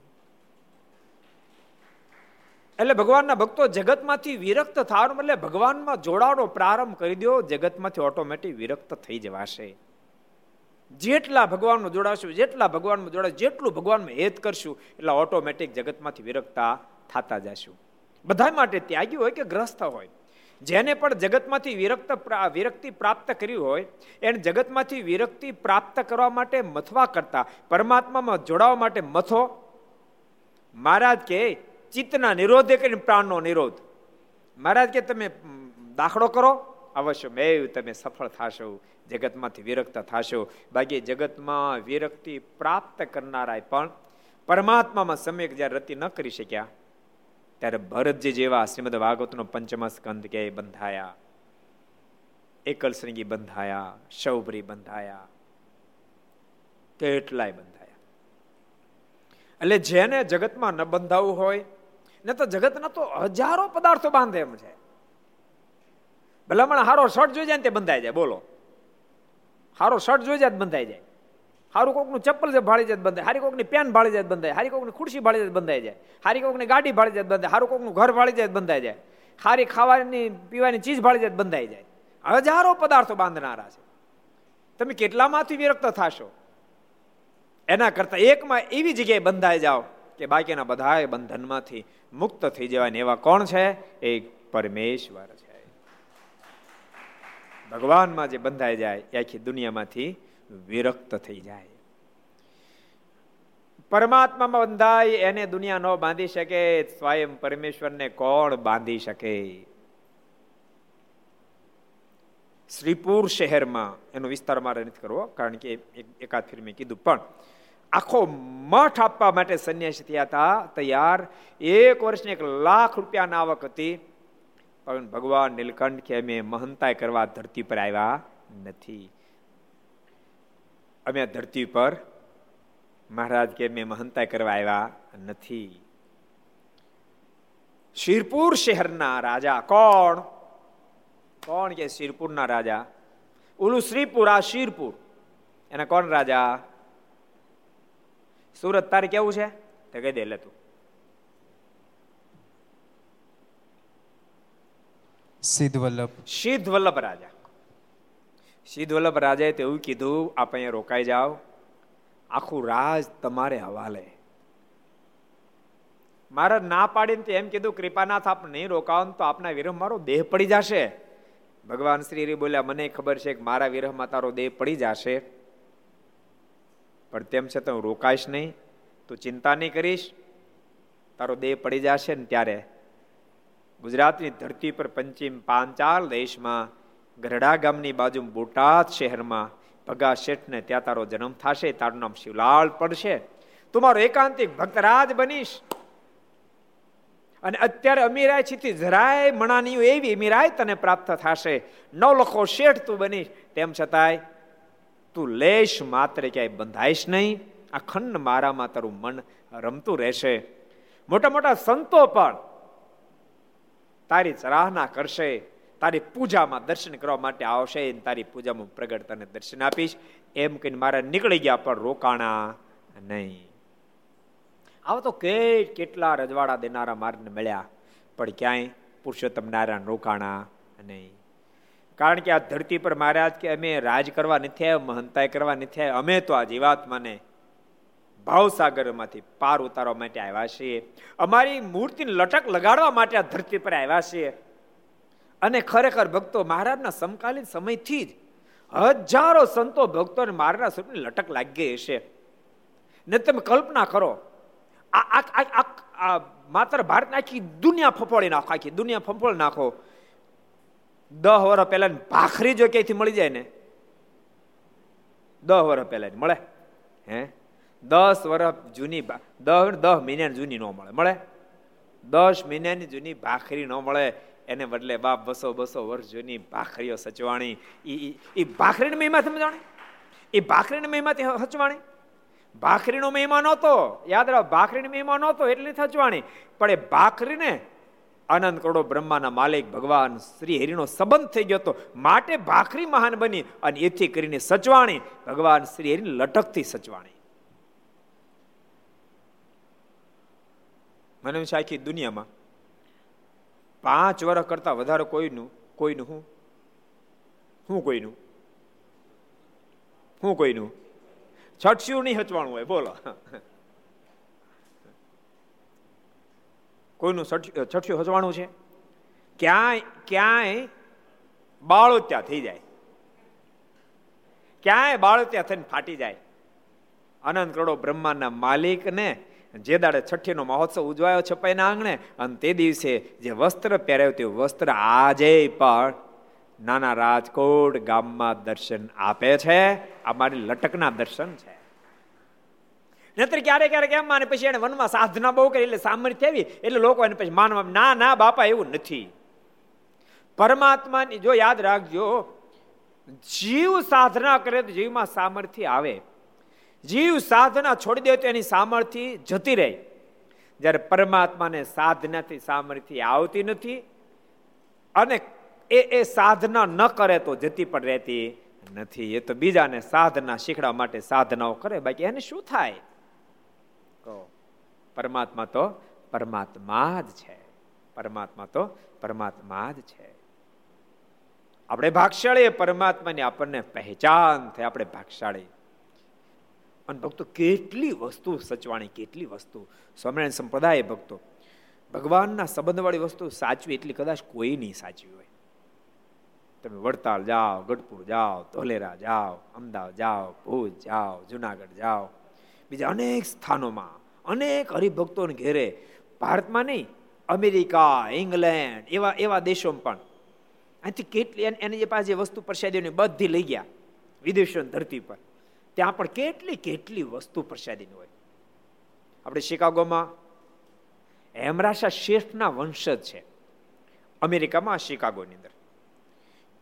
એટલે ભગવાનના ભક્તો જગતમાંથી વિરક્ત થવાનું એટલે ભગવાનમાં જોડાવાનો પ્રારંભ કરી દો જગતમાંથી ઓટોમેટિક વિરક્ત થઈ જવાશે. જેટલા ભગવાનમાં જોડાશું, જેટલા ભગવાનમાં જોડાશ, જેટલું ભગવાનમાં હેત કરશું, એટલા ઓટોમેટિક જગતમાંથી વિરક્તા થતા જશું. બધા માટે ત્યાગી હોય કે ગ્રસ્ત હોય? જેને પણ જગતમાંથી વિરક્ત વિરક્તિ પ્રાપ્ત કરી હોય, એને જગતમાંથી વિરક્તિ પ્રાપ્ત કરવા માટે મથવા કરતા, પરમાત્મામાં જોડાવા માટે મથો? મહારાજ કે ચિત્તના નિરોધે કરીને પ્રાણનો નિરોધ. મહારાજ કે તમે દાખલો કરો. અવશ્ય મેવ તમે સફળ થશો. જગતમાંથી વિરક્ત થશો. બાકી જગતમાં વિરક્તિ પ્રાપ્ત કરનારાય પણ પરમાત્મામાં સમ્યક જ્યારે રતિ ન કરી શક્યા, ત્યારે ભરતજી જેવા શ્રીમદ ભાગવતનો પંચમ સ્કંદ કે બંધાયા. એકલશ્રીંગી બંધાયા, શૌભરી બંધાયા. કેટલાય બંધાયા. એટલે જેને જગતમાં ન બંધાવવું હોય ને તો જગતના તો હજારો પદાર્થો બાંધે એમ છે. ભલામણ હારો શર્ટ જોઈ જાય ને તે બંધાઈ જાય, બોલો. હારો શર્ટ જોઈ જાય બંધાઈ જાય. હારું કોકનું ચપ્પલ જે ભાળી જાય બંધાય હારી કોકની પેન ભાળી જાય બંધાય હારી કોકની ખુરશી ભાળી જાય બંધાઈ જાય, હારી કોકની ગાડી ભાળી જાય બંધાય હારું કોકનું ઘર ભાળી જાય બંધાઈ જાય, હારી ખાવાની, પીવાની ચીજ ભાળી જાય બંધાઈ જાય. હજારો પદાર્થો બાંધનારા છે. તમે કેટલામાંથી વિરક્ત થશો? એના કરતા એકમાં એવી જગ્યાએ બંધાઈ જાઓ કે બાકીના બધા બંધનમાંથી મુક્ત થઈ જવાય એવા કોણ છે? એ પરમેશ્વર છે. ભગવાનમાં જે બંધાઈ જાય, એ આખી દુનિયામાંથી વિરક્ત થઈ જાય. પરમાત્મામાં બંધાય એને દુનિયા ન બાંધી શકે, સ્વયં પરમેશ્વરને કોણ બાંધી શકે? શ્રીપુર શહેરમાં, એનો વિસ્તાર મારે નથી કરવો, કારણ કે એકાદ ફિર મેં કીધું પણ આખો મઠ આપવા માટે સંન્યાસી થયા હતા, તૈયાર. એક વર્ષની એક લાખ રૂપિયાની આવક હતી. પણ ભગવાન નીલકંઠ કે અમે મહંતાય કરવા ધરતી પર આવ્યા નથી. અમે ધરતી પર મહારાજ કે મેં મહંતાય કરવા આવ્યા નથી. શિરપુર શહેરના રાજા કોણ? કોણ કે શિરપુરના રાજા? ઓલું શ્રીપુર આ શિરપુર. એના કોણ રાજા? સુરત તારે કેવું છે? તો કહી દે તું. સિદ્ધ વલ્લભ સિદ્ધ વલ્લભ રાજા. સિદ્ધ વલ્લભ રાજાએ તેવું કીધું આપ અહીંયા રોકાઈ જાઓ. આખું રાજ તમારે હવાલે. મારે ના પાડીને તો એમ કીધું કૃપાનાથ આપ નહીં રોકાવો તો આપના વિરહ મારો દેહ પડી જશે. ભગવાન શ્રી બોલ્યા મને ખબર છે કે મારા વિરહમાં તારો દેહ પડી જશે. પણ તેમ છતાં હું રોકાઈશ નહીં. તું ચિંતા નહીં કરીશ. તારો દેહ પડી જશે ને ત્યારે ગુજરાતની ધરતી પર પંચિમ પાંચાલ દેશમાં ગરડા ગામની બાજુ બોટાદ શહેરમાં ભગા શેઠને ત્યાં તારો જન્મ થશે. તારું નામ શિવલાલ પડશે. તું મારો એકાંતિક ભક્તરાજ બનીશ. અને અત્યારે અમીરાય છીથી જરાય મણાની એવી અમીરાય તને પ્રાપ્ત થશે. નવ લખો શેઠ તું બનીશ. તેમ છતાંય તું લેશ, માત્ર ક્યાંય બંધાઈશ નહીં. અખંડ મારામાં તારું મન રમતું રહેશે. મોટા મોટા સંતો પણ તારી સરાહના કરશે. તારી પૂજામાં દર્શન કરવા માટે આવશે તારી પૂજામાં પ્રગટ તને દર્શન આપીશ. એમ કહીને મારા નીકળી ગયા પણ રોકાણા નહીં. આવા તો કે કેટલા રજવાડા દેનારા માર્ગને મળ્યા. પણ ક્યાંય પુરુષોત્તમ નારાયણ રોકાણા નહીં. કારણ કે આ ધરતી પર મહારાજ કે અમે રાજ કરવા નથી આવ્યા મહંતાય કરવા નથી આવ્યા, અમે તો આ જીવાત્માને ભાવસાગરમાંથી પાર ઉતારવા માટે આવ્યા છીએ. અમારી મૂર્તિને લટક લગાડવા માટે આ ધરતી પર આવ્યા છીએ. અને ખરેખર ભક્તો, મહારાજના સમકાલીન સમયથી જ હજારો સંતો ભક્તોને મહારાજના સ્વરૂપની લટક લાગી હશે. ને તમે કલ્પના કરો આ માત્ર ભારતની આખી દુનિયા ફફોડી નાખો, આખી દુનિયા ફફોડી નાખો. દહ વર્ષ પહેલા ભાખરી જો ક્યાંયથી મળી જાય ને, દહ વર્ષ પહેલા મળે. હે? દસ વર્ષ જૂની દસ દસ મહિનાની જૂની ન મળે. મળે? દસ મહિનાની જૂની ભાખરી ન મળે. એને બદલે બાપ બસો બસો વર્ષ જૂની ભાખરીઓ સચવાણી. એ ભાખરીની મહિમા સમજાણી એ ભાખરીની મહિમા સચવાણી ભાખરીનો મહિમા નહોતો. યાદ રાખ, ભાખરીની મહિમા નહોતો એટલે સચવાણી પણ એ ભાખરીને આનંદ કરોડો બ્રહ્માના માલિક ભગવાન શ્રી હરિનો સંબંધ થઈ ગયો હતો. માટે ભાખરી મહાન બની અને એથી કરીને સચવાણી. ભગવાન શ્રી હરિની લટકથી સચવાણી. મને છે આખી દુનિયામાં પાંચ વર્ષ કરતા વધારે કોઈનું કોઈનું હું? હું કોઈનું? હું કોઈનું? છઠ્યું નહીં હચવાનું હોય, બોલો. કોઈનું છઠ્યું હચવાણું છે? ક્યાંય ક્યાંય બાળોત્યા થઈ જાય. ક્યાંય બાળોત્યા થઈને ફાટી જાય. અનંત કરોડો બ્રહ્માના માલિકને જે દાડે છઠ્ઠીનો મહોત્સવ ઉજવાયો છે પૈના આંગણે, અને તે દિવસે જે વસ્ત્ર પહેરાયું તે વસ્ત્ર આજે પણ નાના રાજકોટ ગામમાં દર્શન આપે છે. આ મારી લટકના દર્શન છે. નહીતર ક્યારેક ક્યારેક એમ માને પછી એને વનમાં સાધના બહુ કરી, એટલે સામર્થ્ય આવી એટલે લોકો એને પછી માનવા ના ના, બાપા, એવું નથી. પરમાત્માની જો યાદ રાખજો, જીવ સાધના કરે તો જીવમાં સામર્થ્ય આવે. જીવ સાધના છોડી દે તો એની સામર્થ્ય જતી રહે. જ્યારે પરમાત્માને સાધનાથી સામર્થ્ય આવતી નથી અને એ એ સાધના ન કરે તો જતી પણ રહેતી નથી. એ તો બીજાને સાધના શીખવા માટે સાધનાઓ કરે. બાકી એને શું થાય? પરમાત્મા તો પરમાત્મા જ છે. પરમાત્મા તો પરમાત્મા જ છે. આપણે ભાગશાળી પરમાત્માની આપણને પહેચાન થાય, આપણે ભાગશાળી. અને ભક્તો, કેટલી વસ્તુ સચવાણી, કેટલી વસ્તુ. સ્વામિનારાયણ સંપ્રદાય ભક્તો, ભગવાનના સંબંધવાળી વસ્તુ સાચવી એટલી કદાચ કોઈ નહીં સાચવી હોય. તમે વડતાલ જાઓ, ગઢપુર જાઓ, ધોલેરા જાઓ, અમદાવાદ જાઓ, ભુજ જાઓ, જુનાગઢ જાઓ. બીજા અનેક સ્થાનોમાં અનેક હરિભક્તોને ઘેરે, ભારતમાં નહીં, અમેરિકા, ઇંગ્લેન્ડ, એવા એવા દેશોમાં પણ. અહીંથી કેટલી, એની જે પાસે વસ્તુ પ્રસાદીઓની બધી લઈ ગયા વિદેશોની ધરતી પર. ત્યાં પણ કેટલી કેટલી વસ્તુ પ્રસાદીની હોય. આપણે શિકાગોમાં હેમરાશા શેઠના વંશજ છે. અમેરિકામાં, શિકાગોની અંદર.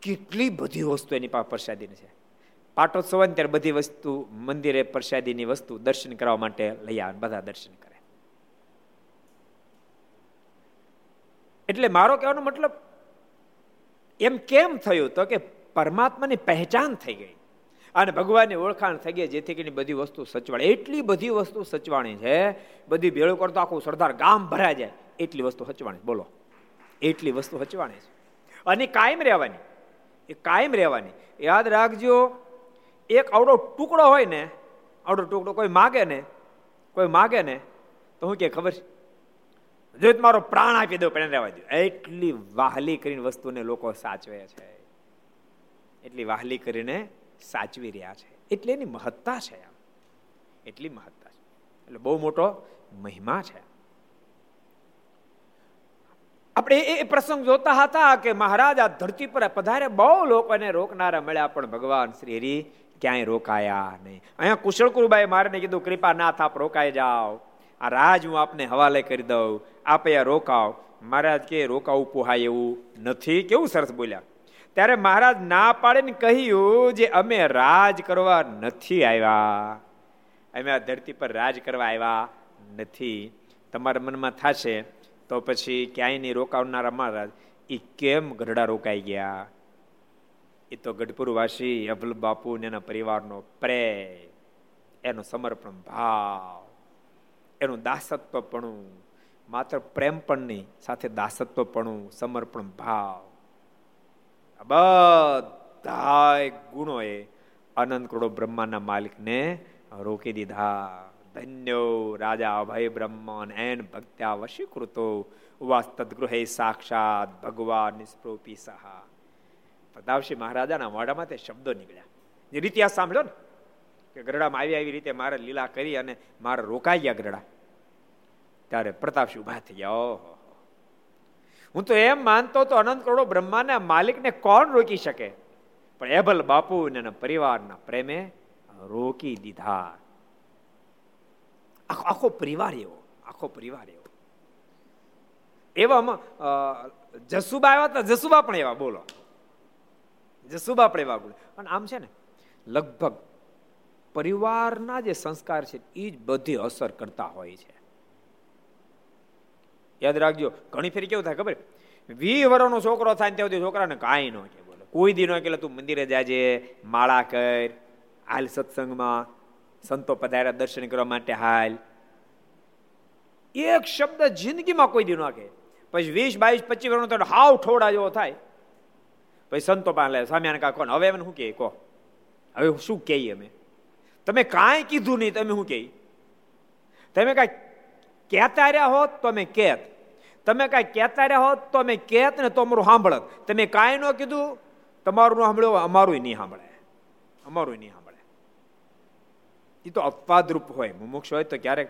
કેટલી બધી વસ્તુ એની પાસે પ્રસાદીની છે. પાટોત્સવ ત્યારે બધી વસ્તુ મંદિરે પ્રસાદીની વસ્તુ દર્શન કરવા માટે લઈ આવે બધા દર્શન કરે. એટલે મારો કહેવાનો મતલબ, એમ કેમ થયું તો કે પરમાત્માની પહેચાન થઈ ગઈ અને ભગવાનની ઓળખાણ થઈ ગઈ, જેથી કરીને બધી વસ્તુ સચવાણી એટલી બધી વસ્તુ સચવાણી છે, બધી ભેળું કરતો આખું સરદાર ગામ ભરાઈ જાય. એટલી વસ્તુ સચવાણી, બોલો. એટલી વસ્તુ સચવાણી છે. અને કાયમ રહેવાની, એ કાયમ રહેવાની. યાદ રાખજો એક આવડો ટુકડો હોય ને, આવડો ટુકડો કોઈ માગે ને, કોઈ માગે ને, તો હું કે ખબર છે? જો મારો પ્રાણ આપી દો પણ રહેવા દો એટલી વાહલી કરીને વસ્તુને લોકો સાચવે છે. એટલી વાહલી કરીને સાચવી રહ્યા છે. એટલે એની મહત્તા છે આમ એટલી મહત્તા છે. એટલે બહુ મોટો મહિમા છે. આપણે એ પ્રસંગ જોતા હતા કે મહારાજ આ ધરતી પર પધારે બહુ લોકોને રોકનારા મળ્યા પણ ભગવાન શ્રી હરી ક્યાંય રોકાયા નહીં. અહીંયા કુશળ કુરુબાએ મારીને કીધું કૃપા નાથ આપ રોકાઈ જાઓ. આ રાજ હું આપને હવાલે કરી દઉં. આપે આ રોકાવ. મહારાજ કે, રોકાવું પોહાય એવું નથી. કેવું સરસ બોલ્યા. ત્યારે મહારાજ ના પાડીને કહ્યું જે અમે રાજ કરવા નથી આવ્યા. અમે આ ધરતી પર રાજ કરવા આવ્યા નથી. તમારા મનમાં થશે તો પછી ક્યાંય નહીં રોકાવનારા મહારાજ. એ કેમ ગઢડા રોકાઈ ગયા? એ તો ગઢપુરવાસી અભલ બાપુ ને એના પરિવારનો પ્રેમ એનું સમર્પણ ભાવ એનું દાસત્વપણું માત્ર પ્રેમ પણ નહીં સાથે દાસત્વપણું સમર્પણ ભાવ બધા ગુણોએ અનંત કરોડો બ્રહ્માના માલિકને રોકી દીધા ધન્યો રાજા અભય બ્રહ્મન એન ભક્ત્યા વશીકૃતો વાસ્તદ ગૃહે સાક્ષાત ભગવાન નિસ્પ્રોપી સહા પ્રતાપસિંહ મહારાજાના મોઢામાં તે શબ્દો નીકળ્યા. જે ઇતિહાસ સાંભળ્યો ને, કે ગરડામાં આવી આવી રીતે મારે લીલા કરી અને મારે રોકાઈ ગયા ગરડા. ત્યારે પ્રતાપસિંહ ઊભા થઈ ગયા ઓહો. હું તો એમ માનતો તો અનંત કરોડો બ્રહ્માના માલિકને કોણ રોકી શકે? પણ એબલ બાપુ અને પરિવારના પ્રેમે રોકી દીધા. આખો પરિવાર એવો, આખો પરિવાર એવો. એવામાં જસુબા આવ્યા હતા? જસુબા પણ એવા, બોલો. જસુબા પણ એવા પણ આમ છે ને, લગભગ પરિવારના જે સંસ્કાર છે એ જ બધી અસર કરતા હોય છે. યાદ રાખજો, ઘણી ફેરી કેવું થાય ખબર? વી વર્ષનો છોકરો થાય ત્યાં સુધી છોકરાને કાંઈ ન કે બોલે. કોઈ દી ન કે તું મંદિરે જાજે, માળા કર, હાલ સત્સંગમાં, સંતો પધાર્યા, દર્શન કરવા માટે હાલ. એક શબ્દ જિંદગીમાં કોઈ દી ન પછી વીસ, બાવીસ, પચીસ વર્ષનો તો હાવ ઠોડા જેવો થાય. પછી સંતો પાસે સામ્યાને કા હવે એમને શું કહે? કહો. હવે શું કહે અમે? તમે કાંઈ કીધું નહીં, તમે શું કહે? તમે કાંઈ કહેતા રહ્યા હોત તો અમે કહેત. તમે કાંઈ કહેતા રહ્યા હોત તો અમે કહેત ને તો અમારું સાંભળત. તમે કાંઈ ન કીધું, તમારું ન સાંભળ્યું અમારું નહીં સાંભળે. અમારું નહીં સાંભળે. એ તો અપવાદરૂપ હોય. મુમુક્ષ હોય તો ક્યારેક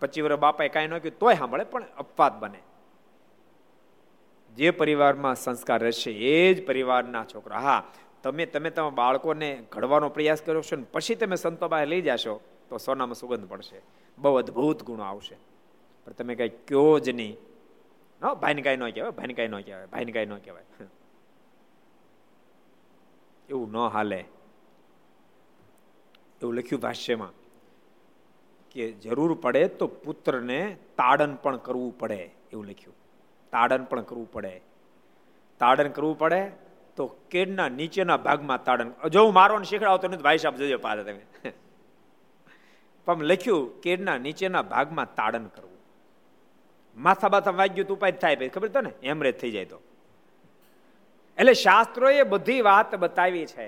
પચી વર્ષ બાપાએ કાંઈ ન કહ્યું તોય સાંભળે, પણ અપવાદ બને. જે પરિવારમાં સંસ્કાર રહેશે, એ જ પરિવારના છોકરા. હા, તમે તમે તમારા બાળકોને ઘડવાનો પ્રયાસ કર્યો છો ને પછી તમે સંતો પાસે લઈ જશો, તો સોનામાં સુગંધ પડશે. બહુ અદ્ભુત ગુણો આવશે. પણ તમે કઈ કયો જ નહીં. હા, ભાઈને ન કહેવાય, ભાઈને કાંઈ ન કહેવાય, ભાઈને કાંઈ ન કહેવાય. એવું ન હાલે. એવું લખ્યું ભાષ્યમાં કે જરૂર પડે તો પુત્રને તાડન પણ કરવું પડે, એવું લખ્યું. તાડન પણ કરવું પડે. તાડન કરવું પડે તો કેડના નીચેના ભાગમાં તાડન જો હું મારો શીખડાવતો નથી, ભાઈ સાહેબ, જજો પાછા તમે. પણ લખ્યું, કેડના નીચેના ભાગમાં તાડન કરવું. માથા બાથા વાગ્યું તો ઉપાય થાય ખબર તો ને એમરેજ થઈ જાય તો. એટલે શાસ્ત્રોએ બધી વાત બતાવી છે.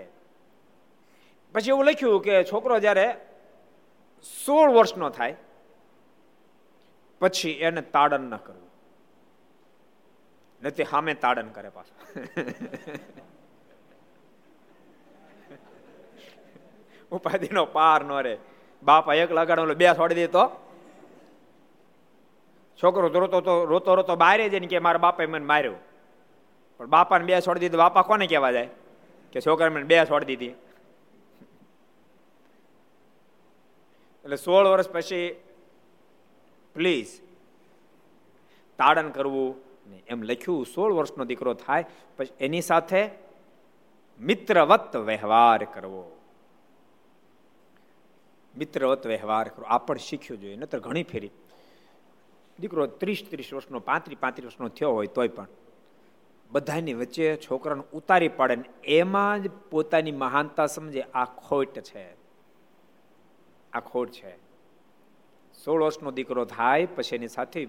પછી એવું લખ્યું કે છોકરો જ્યારે સોળ વર્ષનો થાય, પછી એને તાડન ન કરવું. નથી સામે તાડન કરે પાછું. ઉપાધિનો પાર નો રે બાપા એક લગાડો બે છોડી દે તો. છોકરો રોતો તો રોતો રોતો બહાર જઈને કે મારા બાપાએ મને માર્યો. પણ બાપાને બે છોડી દીધી બાપા કોને કહેવા જાય? કે છોકરા મને બે છોડી દીધી. એટલે સોળ વર્ષ પછી પ્લીઝ તાડન કરવું એમ લખ્યું, સોળ વર્ષનો દીકરો થાય, પછી એની સાથે મિત્રવત વ્યવહાર કરવો. મિત્રવત વ્યવહાર કરવો. આ પણ શીખ્યું જોઈએ નતર ઘણી ફેરી. દીકરો ત્રીસ ત્રીસ વર્ષનો, પાંત્રીસ પાંત્રીસ વર્ષનો થયો હોય તોય પણ બધાની વચ્ચે છોકરાને ઉતારી પાડે ને એમાં જ પોતાની મહાનતા સમજે, આ ખોટ છે. આ ખોટ છે. સોળ વર્ષનો દીકરો થાય, પછી એની સાથે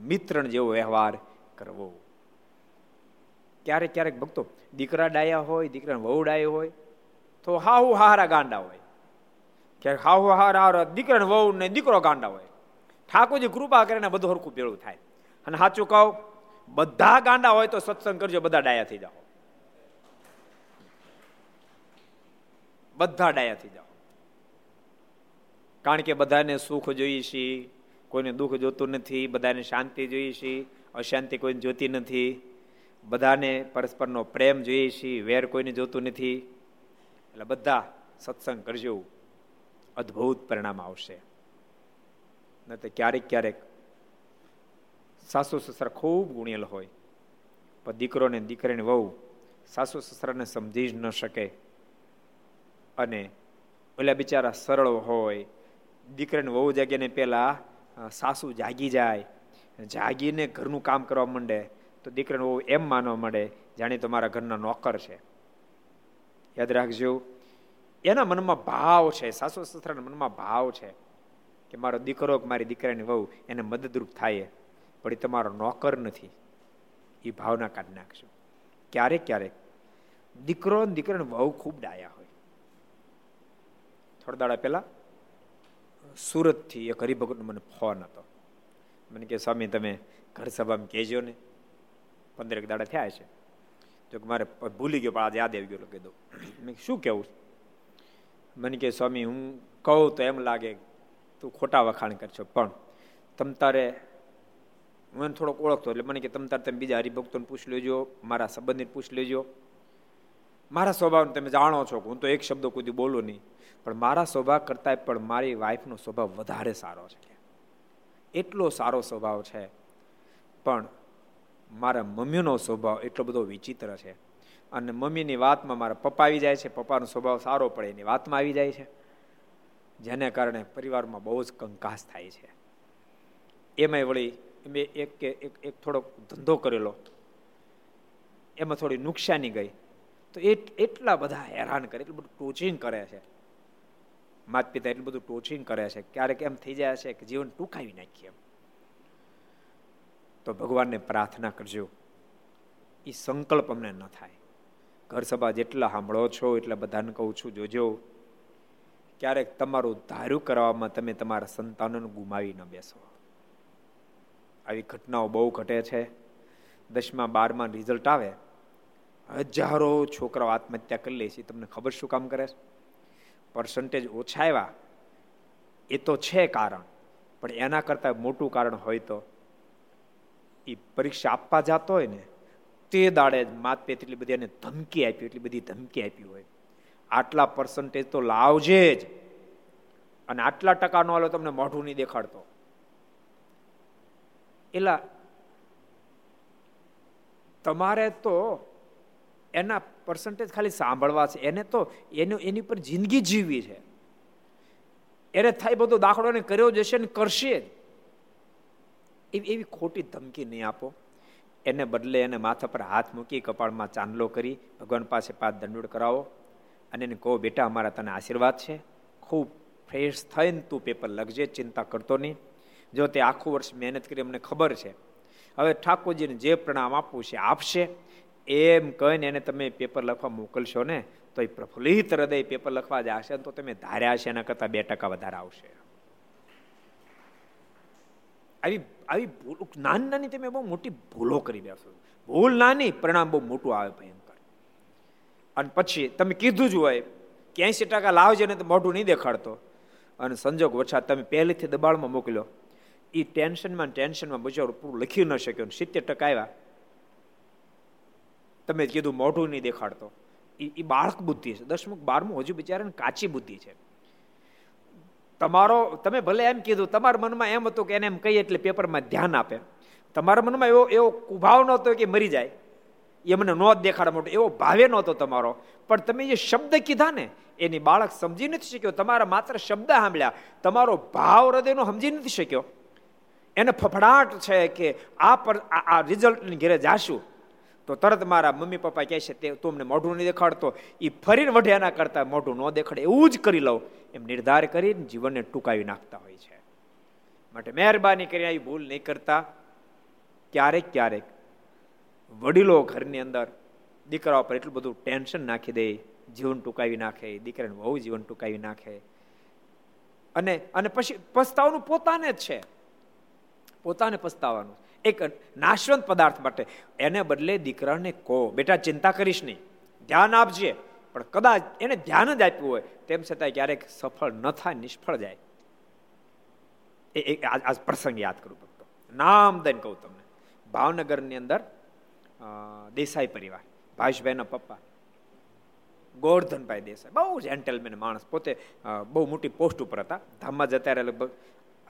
મિત્રણ જેવો વ્યવહાર કરવો. ક્યારેક ક્યારેક ભક્તો દીકરા ડાયા હોય દીકરા વહુ ડાયો હોય, તો હાહુ હારા ગાંડા હોય. ક્યારેક હાહુ હારા દીકરા વહુ ને દીકરો ગાંડા હોય. ઠાકોરજી કૃપા કરીને બધું હરખું ભેળું થાય. અને સાચું કહું, બધા ગાંડા હોય તો સત્સંગ કરજો, બધા ડાયા થઈ જાઓ. બધા ડાયા થઈ જાઓ. કારણ કે બધાને સુખ જોઈએ છીએ કોઈને દુઃખ જોતું નથી, બધાને શાંતિ જોઈએ છીએ, અશાંતિ કોઈને જોતી નથી, બધાને પરસ્પરનો પ્રેમ જોઈએ છીએ, વેર કોઈને જોતું નથી. એટલે બધા સત્સંગ કરજો. અદ્ભુત પરિણામ આવશે. ન તો ક્યારેક ક્યારેક સાસુ સસરા ખૂબ ગુણેલ હોય. પણ દીકરોને દીકરીને વહુ સાસુ સસરાને સમજી જ ન શકે. અને ઓલા બિચારા સરળ હોય. દીકરીને વહુ જાગ્યાને પહેલા સાસુ જાગી જાય, જાગીને ઘરનું કામ કરવા માંડે, તો દીકરાને વહુ એમ માનવા માંડે, જાણે તો મારા ઘરના નોકર છે. યાદ રાખજો, એના મનમાં ભાવ છે, સાસુ સસરાના મનમાં ભાવ છે, કે મારો દીકરો કે મારી દીકરાની વહુ એને મદદરૂપ થાય પણ એ તમારો નોકર નથી. એ ભાવના કાઢી નાખજો. ક્યારેક ક્યારેક દીકરો દીકરાને વહુ ખૂબ ડાયા હોય. થોડા દાડા પહેલા સુરતથી એક હરિભગતનો મને ફોન હતો. મને કે સ્વામી, તમે ઘર સભામાં કહેજો ને. પંદરેક દાડા થયા છે. તો કે, મારે ભૂલી ગયો, પણ આજે યાદ આવી ગયો. કીધું મેં શું કહેવું? મને કે સ્વામી, હું કહું તો એમ લાગે, તું ખોટા વખાણ કરશો, પણ તમ તારે હું એને થોડોક ઓળખતો, એટલે મને કે, તમ તારે, તમે બીજા હરિભક્તોને પૂછ લેજો, મારા સંબંધીને પૂછ લેજો. મારા સ્વભાવને તમે જાણો છો હું તો એક શબ્દ કુદી બોલું નહીં, પણ મારા સ્વભાવ કરતાં પણ મારી વાઈફનો સ્વભાવ વધારે સારો છે. એટલો સારો સ્વભાવ છે. પણ મારા મમ્મીનો સ્વભાવ એટલો બધો વિચિત્ર છે. અને મમ્મીની વાતમાં મારા પપ્પા આવી જાય છે, પપ્પાનો સ્વભાવ સારો પડે એની વાતમાં આવી જાય છે. જેને કારણે પરિવારમાં બહુ જ કંકાસ થાય છે. એમાંય વળી મેં એક એક થોડોક ધંધો કરેલો. એમાં થોડી નુકસાની ગઈ. તો એટલા બધા હેરાન કરે, એટલું બધું ટોચિંગ કરે છે. માત પિતા એટલું બધું ટોચિંગ કરે છે, ક્યારેક એમ થઈ જાય છે કે જીવન ટૂંકાવી નાખીએ તો ભગવાનને પ્રાર્થના કરજો એ સંકલ્પ અમને ન થાય. ઘર સભા જેટલા સાંભળો છો, એટલા બધાને કહું છું, જોજો, ક્યારેક તમારું ધાર્યું કરવામાં તમે તમારા સંતાનોને ગુમાવી ન બેસો. આવી ઘટનાઓ બહુ ઘટે છે. દસમા બારમાં રિઝલ્ટ આવે. હજારો છોકરાઓ આત્મહત્યા કરી લે છે તમને ખબર શું કામ કરે છે? પર્સન્ટેજ ઓછા આવ્યા. એ તો છે કારણ, પણ એના કરતાં મોટું કારણ હોય તો એ પરીક્ષા આપવા જતો હોય ને, તે દાડે જ માત પે એટલી બધી એને ધમકી આપી, એટલી બધી ધમકી આપી હોય. આટલા પર્સન્ટેજ તો લાવજે જ. અને આટલા ટકા નો હાલો તમને મોઢું નહીં દેખાડતો. એલા, તમારે તો એના પર્સન્ટેજ ખાલી સાંભળવા છે. એને તો એનું, એની પર જિંદગી જીવવી છે. એને થાય બધો દાખલો એને કર્યો જશે ને કરશે એવી એવી ખોટી ધમકી નહીં આપો. એને બદલે એને માથા પર હાથ મૂકી કપાળમાં ચાંદલો કરી ભગવાન પાસે પાત દંડોડ કરાવો અને એને કહો, બેટા, અમારા તને આશીર્વાદ છે. ખૂબ ફ્રેશ થઈને તું પેપર લખજે, ચિંતા કરતો નહીં. જો તે આખું વર્ષ મહેનત કરી અમને ખબર છે. હવે ઠાકોરજીને જે પ્રણામ આપવું છે, આપશે. એમ કહીને એને તમે પેપર લખવા મોકલશો ને, તો એ પ્રફુલ્લિત હૃદય પેપર લખવા જશે તો તમે ધાર્યા છે એના કરતાં બે ટકા વધારે આવશે. આવી આવી ભૂલ, નાની નાની તમે બહુ મોટી ભૂલો કરી બેસો. ભૂલ નાની, પરિણામ બહુ મોટું આવે ભયંકર. અને પછી તમે કીધું જ હોય કે ટકા લાવજો ને તો મોઢું નહીં દેખાડતો. અને સંજોગ વરસાદ તમે પહેલેથી દબાણમાં મોકલ્યો. એ ટેન્શનમાં ટેન્શનમાં બચારો પૂરું લખી ન શક્યો સિત્તેર ટકા આવ્યા. તમે કીધું મોઢું નહીં દેખાડતો. એ બાળક બુદ્ધિ છે. દસમુક બારમું હજુ બિચારાને કાચી બુદ્ધિ છે. તમારો, તમે ભલે એમ કીધું, તમારા મનમાં એમ હતું કે એને એમ કહીએ એટલે પેપરમાં ધ્યાન આપે. તમારા મનમાં એવો એવો કુભાવ નહોતો કે મરી જાય. એ મને નો દેખાડ મોટો, એવો ભાવે નહોતો તમારો. પણ તમે જે શબ્દ કીધા ને, એની બાળક સમજી નથી શક્યો. તમારા માત્ર શબ્દ સાંભળ્યા. તમારો ભાવ હૃદયનો સમજી નથી શક્યો. એને ફફડાટ છે કે આ પર, આ રિઝલ્ટની ઘેરે જાશું. તો તરત મારા મમ્મી પપ્પા કહે છે, તે તમને મોઢું નહીં દેખાડતો. એ ફરીને વઢે એના કરતા મોઢું ન દેખાડે, એવું જ કરી લઉં. એમ નિર્ધાર કરીને જીવનને ટૂંકાવી નાખતા હોય છે. માટે મહેરબાની કરીને આવી ભૂલ નહીં કરતા. ક્યારેક ક્યારેક વડીલો ઘરની અંદર દીકરા પર એટલું બધું ટેન્શન નાખી દે, જીવન ટૂંકાવી નાખે, દીકરાને બહુ જીવન ટૂંકાવી નાખે. અને અને પછી પસ્તાવાનું પોતાને જ છે. પોતાને પસ્તાવાનું. એક નાશવંત પદાર્થ માટે. એને બદલે દીકરાને કહો, બેટા, ચિંતા કરીશ નહીં. ધ્યાન આપજે. પણ કદાચ એને ધ્યાન જ આપ્યું હોય, તેમ છતાં ક્યારેક સફળ ન થાય, નિષ્ફળ જાય. એ આ પ્રસંગ યાદ કરું ભક્તો. નામ દઈને કહું તમને. ભાવનગરની અંદર દેસાઈ પરિવાર. ભાઈશભાઈના પપ્પા. ગોરધનભાઈ દેસાઈ. બહુ જેન્ટલમેન માણસ. પોતે બહુ મોટી પોસ્ટ ઉપર હતા. ધામમાં જતા લગભગ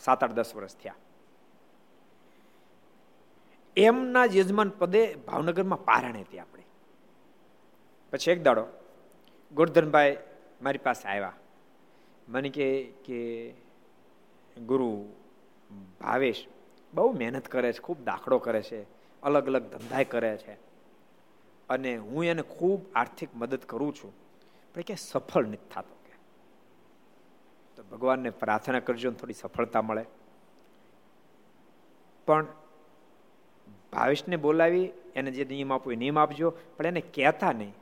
સાત આઠ દસ વર્ષ થયા. એમના યજમાન પદે ભાવનગરમાં પારણ હતી આપણે. પછી એક દાડો ગોરધનભાઈ મારી પાસે આવ્યા. મને કે કે ગુરુ ભાવેશ બહુ મહેનત કરે છે, ખૂબ દાખલો કરે છે, અલગ અલગ ધંધાય કરે છે. અને હું એને ખૂબ આર્થિક મદદ કરું છું. પણ કે સફળ નથી થતો કે. તો ભગવાનને પ્રાર્થના કરજો થોડી સફળતા મળે. પણ ભાવેશને બોલાવી, એને જે નિયમ આપવો એ નિયમ આપજો, પણ એને કહેતા નહીં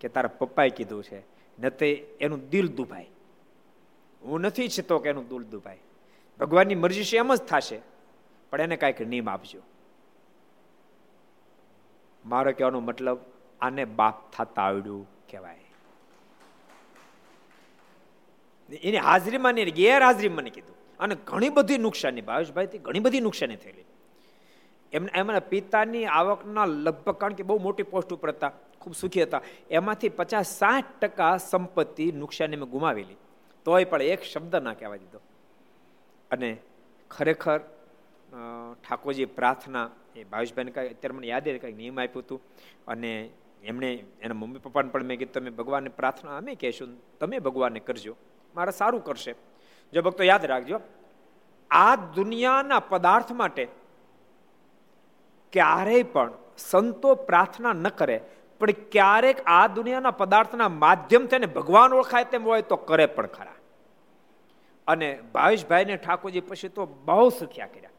કે તારા પપ્પાએ કીધું છે. ન તે એનું દિલ દુભાય. હું નથી ઈચ્છતો કે એનું દિલ દુભાય. ભગવાનની મરજી છે એમ જ થશે, પણ એને કાંઈક નિયમ આપજો. મારો કહેવાનો મતલબ, આને બાપ થતા આવડ્યું કહેવાય. એની હાજરીમાં નહીં, ગેરહાજરીમાં મને કીધું. અને ઘણી બધી નુકસાની ભાવેશભાઈથી ઘણી બધી નુકસાની થયેલી. એમને એમના પિતાની આવકના લગભગ, કારણ કે બહુ મોટી પોસ્ટ ઉપર હતા, ખૂબ સુખી હતા, એમાંથી પચાસ સાઠ ટકા સંપત્તિ નુકસાની મેં ગુમાવેલી. તોય પણ એક શબ્દ ના કહેવા દીધો. અને ખરેખર ઠાકોરજી પ્રાર્થના, એ ભાવેશભાઈને કાંઈ, અત્યારે મને યાદ કંઈક નિયમ આપ્યું હતું, અને એમણે, એના મમ્મી પપ્પાને પણ મેં કીધું, તમે ભગવાનને પ્રાર્થના અમે કહેશું, તમે ભગવાનને કરજો, મારે સારું કરશે. જો ભક્તો યાદ રાખજો, આ દુનિયાના પદાર્થ માટે ક્યારેય પણ સંતો પ્રાર્થના ન કરે. પણ ક્યારેક આ દુનિયાના પદાર્થના માધ્યમથી એને ભગવાન ઓળખાય તેમ હોય તો કરે પણ ખરા. અને ભાવેશભાઈને ઠાકોરજી પછી તો બહુ સુખ્યા કર્યા.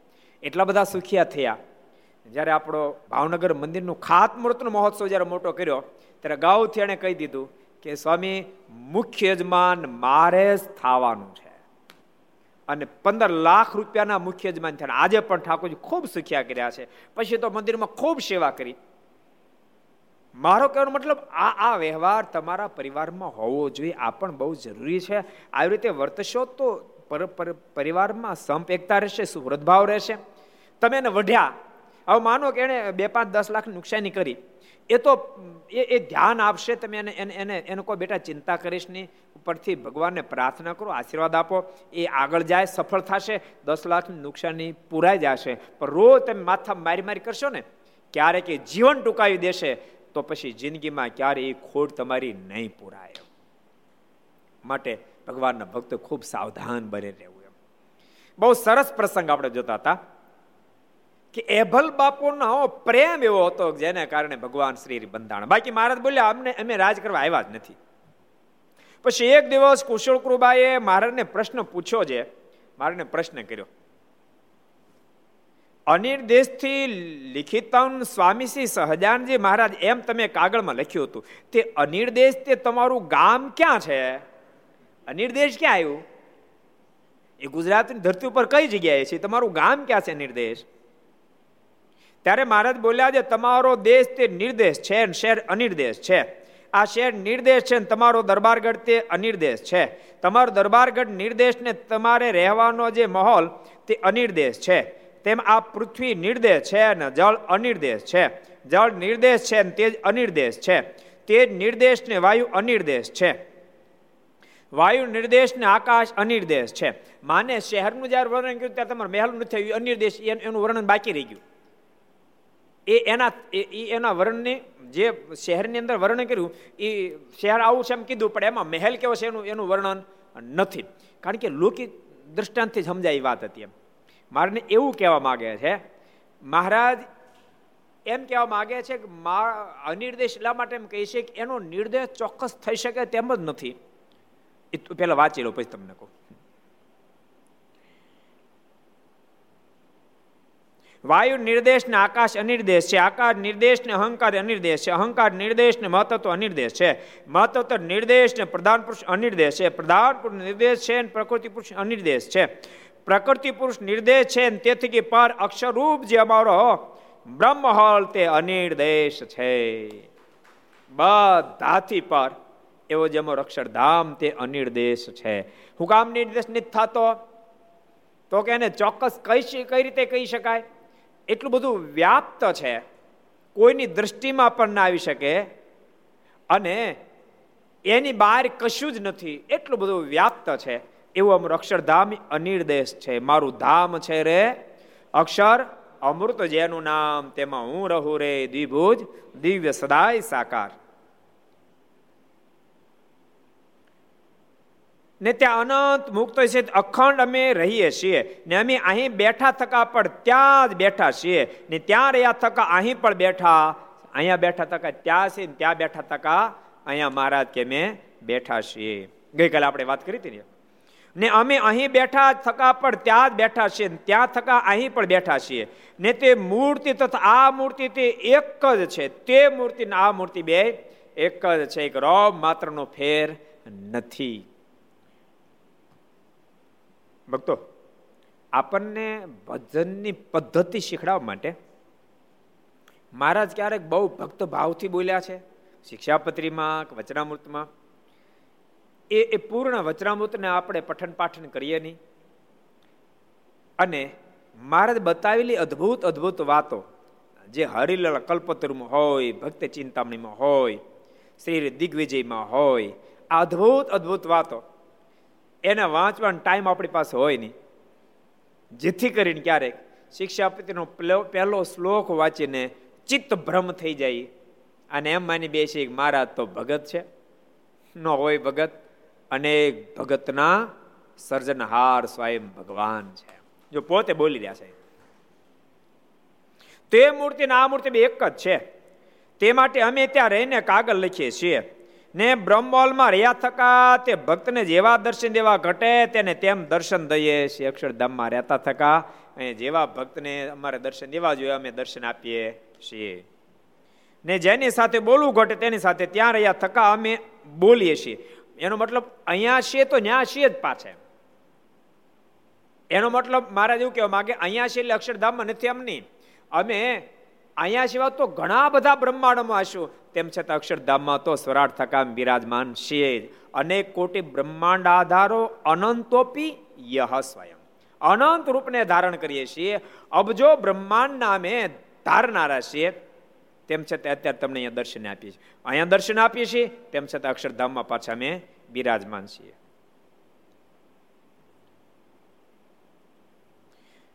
એટલા બધા સુખિયા થયા. જ્યારે આપણો ભાવનગર મંદિરનું ખાતમુહૂર્તનો મહોત્સવ જ્યારે મોટો કર્યો, ત્યારે ગાઉથી એણે કહી દીધું કે, સ્વામી, મુખ્ય યજમાન મારે જ થવાનું છે. અને પંદર લાખ રૂપિયાના મુખ્ય યજમાન થયા. આજે પણ ઠાકોરજી ખૂબ સુખ્યા કર્યા છે. પછી તો મંદિરમાં ખૂબ સેવા કરી. મારો કહેવાનો મતલબ આ આ વ્યવહાર તમારા પરિવારમાં હોવો જોઈએ. આ પણ બહુ જરૂરી છે. આવી રીતે વર્તશો તો પરિવારમાં સંપ એકતા રહેશે સુવ્રતભાવ રહેશે. તમે એને વઢ્યા. હવે માનો કે એણે બે પાંચ દસ લાખ નુકસાની કરી. એ તો, એ એ ધ્યાન આપશે. તમે એને એને એને એને કોઈ બેટા ચિંતા કરીશ નહીં. ઉપરથી ભગવાનને પ્રાર્થના કરો, આશીર્વાદ આપો, એ આગળ જાય, સફળ થશે, દસ લાખની નુકસાની પૂરાઈ જશે. પણ રોજ તમે માથા મારી મારી કરશો ને, ક્યારેક એ જીવન ટૂંકાવી દેશે, તો પછી જિંદગીમાં ક્યારે એ ખોટ તમારી નહીં પૂરાય. માટે ભગવાનના ભક્તો ખૂબ સાવધાન બને રહેવું એમ. બહુ સરસ પ્રસંગ આપણે જોતા હતા કે એભલ બાપુનો પ્રેમ એવો હતો જેને કારણે ભગવાન શ્રી બંધાણ બાકી મહારાજ બોલ્યા, અમને અમે રાજ કરવા આવ્યા જ નથી. પછી એક દિવસ કુશળ કૃપાએ મહારાજને પ્રશ્ન પૂછ્યો છે. મહારાજને પ્રશ્ન કર્યો. અનિર્દેશથી લિખિતમ સ્વામીશ્રી સહજાનજી મહારાજ, એમ તમે કાગળમાં લખ્યું હતું. તે અનિર્દેશ તે તમારું ગામ ક્યાં છે? અનિર્દેશ ક્યાં આવ્યું? એ ગુજરાતની ધરતી ઉપર કઈ જગ્યાએ છે? તમારું ગામ ક્યાં છે નિર્દેશ ત્યારે મહારાજ બોલ્યા છે, તમારો દેશ તે નિર્દેશ છે શહેર અનિર્દેશ છે. આ શેર નિર્દેશ છે તમારો દરબારગઢ તે અનિર્દેશ છે. તમારો દરબારગઢ નિર્દેશ ને તમારે રહેવાનો જે માહોલ તે અનિર્દેશ છે. તેમ આ પૃથ્વી નિર્દેશ છે અને જળ અનિર્દેશ છે. જળ નિર્દેશ છે તે જ અનિર્દેશ છે. તે જ નિર્દેશ ને વાયુ અનિર્દેશ છે. વાયુ નિર્દેશ ને આકાશ અનિર્દેશ છે. માને શહેરનું જયારે વર્ણન કર્યું ત્યારે તમારે મહેલ નથી થયું અનિર્દેશ, એનું વર્ણન બાકી રહી ગયું. એ એના એના વર્ણને જે શહેરની અંદર વર્ણન કર્યું, એ શહેર આવું છે એમ કીધું, પણ એમાં મહેલ કેવો છે એનું એનું વર્ણન નથી. કારણ કે લોકી દ્રષ્ટાંતથી સમજાય એ વાત હતી એમ. મારને એવું કહેવા માગે છે, મહારાજ એમ કહેવા માગે છે કે અનિર્દેશ એટલા માટે એમ કહી છે કે એનો નિર્દેશ ચોક્કસ થઈ શકે તેમ જ નથી. એ પેલા વાંચી લો પછી તમને કહું. વાયુ નિર્દેશ ને આકાશ અનિર્દેશ છે. આકાશ નિર્દેશ ને અહંકાર અનિર્દેશ છે. અહંકાર નિર્દેશ ને મહત્વ અનિર્દેશ છે. મહત્વ નિર્દેશ ને પ્રધાન પુરુષ અનિર્દેશ છે. પ્રધાન પુરુષ નિર્દેશ છે પ્રકૃતિ પુરુષ અનિર્દેશ છે. પ્રકૃતિ પુરુષ નિર્દેશ છે તેથી કે પર અક્ષરરૂપ જે અમારો બ્રહ્મહલ તે અનિર્દેશ છે. બધાથી પર એવો જે અમારો અક્ષરધામ તે અનિર્દેશ છે. હું કામ નિર્દેશ નથી થતો? તો કે એને ચોક્કસ કઈ કઈ રીતે કહી શકાય? એટલું બધું વ્યાપ્ત છે. કોઈની દ્રષ્ટિમાં પણ ના આવી શકે અને એની બહાર કશું જ નથી. એટલું બધું વ્યાપ્ત છે. એવું અમારું અક્ષરધામ અનિર્દેશ છે. મારું ધામ છે રે. અક્ષર અમૃત જેનું નામ, તેમાં હું રહું રે, દ્વિભુજ, દિવ્ય સદાય સાકાર. ને ત્યાં અનંત મુક્ત છે. અખંડ અમે રહીએ છીએ. ને અમે અહીં બેઠા થકા પણ ત્યાં જ બેઠા છીએ. ને ત્યાં રહ્યા થકા અહીં પણ બેઠા. અહીંયા બેઠા થકા ત્યાં છે ત્યાં બેઠા થકા અહીંયા મહારાજ કે મેં બેઠા છીએ. ગઈકાલે આપણે વાત કરી હતી ને. અમે અહીં બેઠા થકા પણ ત્યાં જ બેઠા છીએ ત્યાં થકા અહીં પણ બેઠા છીએ. ને તે મૂર્તિ તથા આ મૂર્તિ તે એક જ છે. તે મૂર્તિ આ મૂર્તિ બે એક જ છે. એક રોબ માત્રનો ફેર નથી. ભક્તો, આપણને ભજનની પદ્ધતિ શીખડાવવા માટે મહારાજ ક્યારેક બહુ ભક્ત ભાવથી બોલ્યા છે. શિક્ષાપત્રીમાં કે વચનામૃતમાં. એ એ પૂર્ણ વચનામૃતને આપણે પઠન પાઠન કરીએ નહીં. અને મહારાજ બતાવેલી અદ્ભુત અદ્ભુત વાતો, જે હરિલાલ કલ્પતરુમાં હોય ભક્ત ચિંતામણીમાં હોય, શ્રી દિગ્વિજયમાં હોય, આ અદ્ભુત અદ્ભુત વાતો એને વાંચવાનો ટાઈમ આપણી પાસે હોય નહીં. જેથી કરીને ક્યારેક શિક્ષાપતિનો પહેલો શ્લોક વાંચીને ચિત્ત ભ્રમ થઈ જાય. અને એમ માની બેસે મહારાજ તો ભગત છે. ન હોય ભગત, અનેક ભગતના સર્જનહાર સ્વયં ભગવાન છે. જો પોતે બોલી રહ્યા છે. તે મૂર્તિ ને આ મૂર્તિ બે એક જ છે. તે માટે અમે ત્યાં રહીને કાગળ લખીએ છીએ. ને બ્રહ્મોલમાં રહ્યા થકા, તે ભક્તને જેવા દર્શન દેવા ઘટે, તેને તેમ દર્શન દઈએ છીએ. અક્ષરધામમાં રહેતા થકા, અને જેવા ભક્તને અમારે દર્શન દેવા જોઈએ, અમે દર્શન આપીએ છીએ. ને જેની સાથે બોલવું ઘટે, તેની સાથે ત્યાં રહ્યા થકા, અમે બોલીએ છીએ. એનો મતલબ, અહીંયા છીએ તો ત્યાં છીએ જ પાછા. એનો મતલબ, મારા જેવું કહેવા માગે, અહીંયા છે એટલે અક્ષરધામમાં નથી એમ અમે અહીંયા સિવાય તો ઘણા બધા બ્રહ્માંડમાં હશું. તેમ છતાં અક્ષરધામમાં તો સ્વરાટ થકા બિરાજમાન છે અનેક કોટી બ્રહ્માંડ આધારો અનંતોપી યહ સ્વયં. અનંત રૂપને ધારણ કરીએ છીએ. અબજો બ્રહ્માંડ નામે ધારનારા છીએ. તેમ છતાં અત્યારે તમને અહીંયા દર્શન આપીએ છીએ. અહીંયા દર્શન આપીએ છીએ. તેમ છતાં અક્ષરધામમાં પાછા અમે બિરાજમાન છીએ.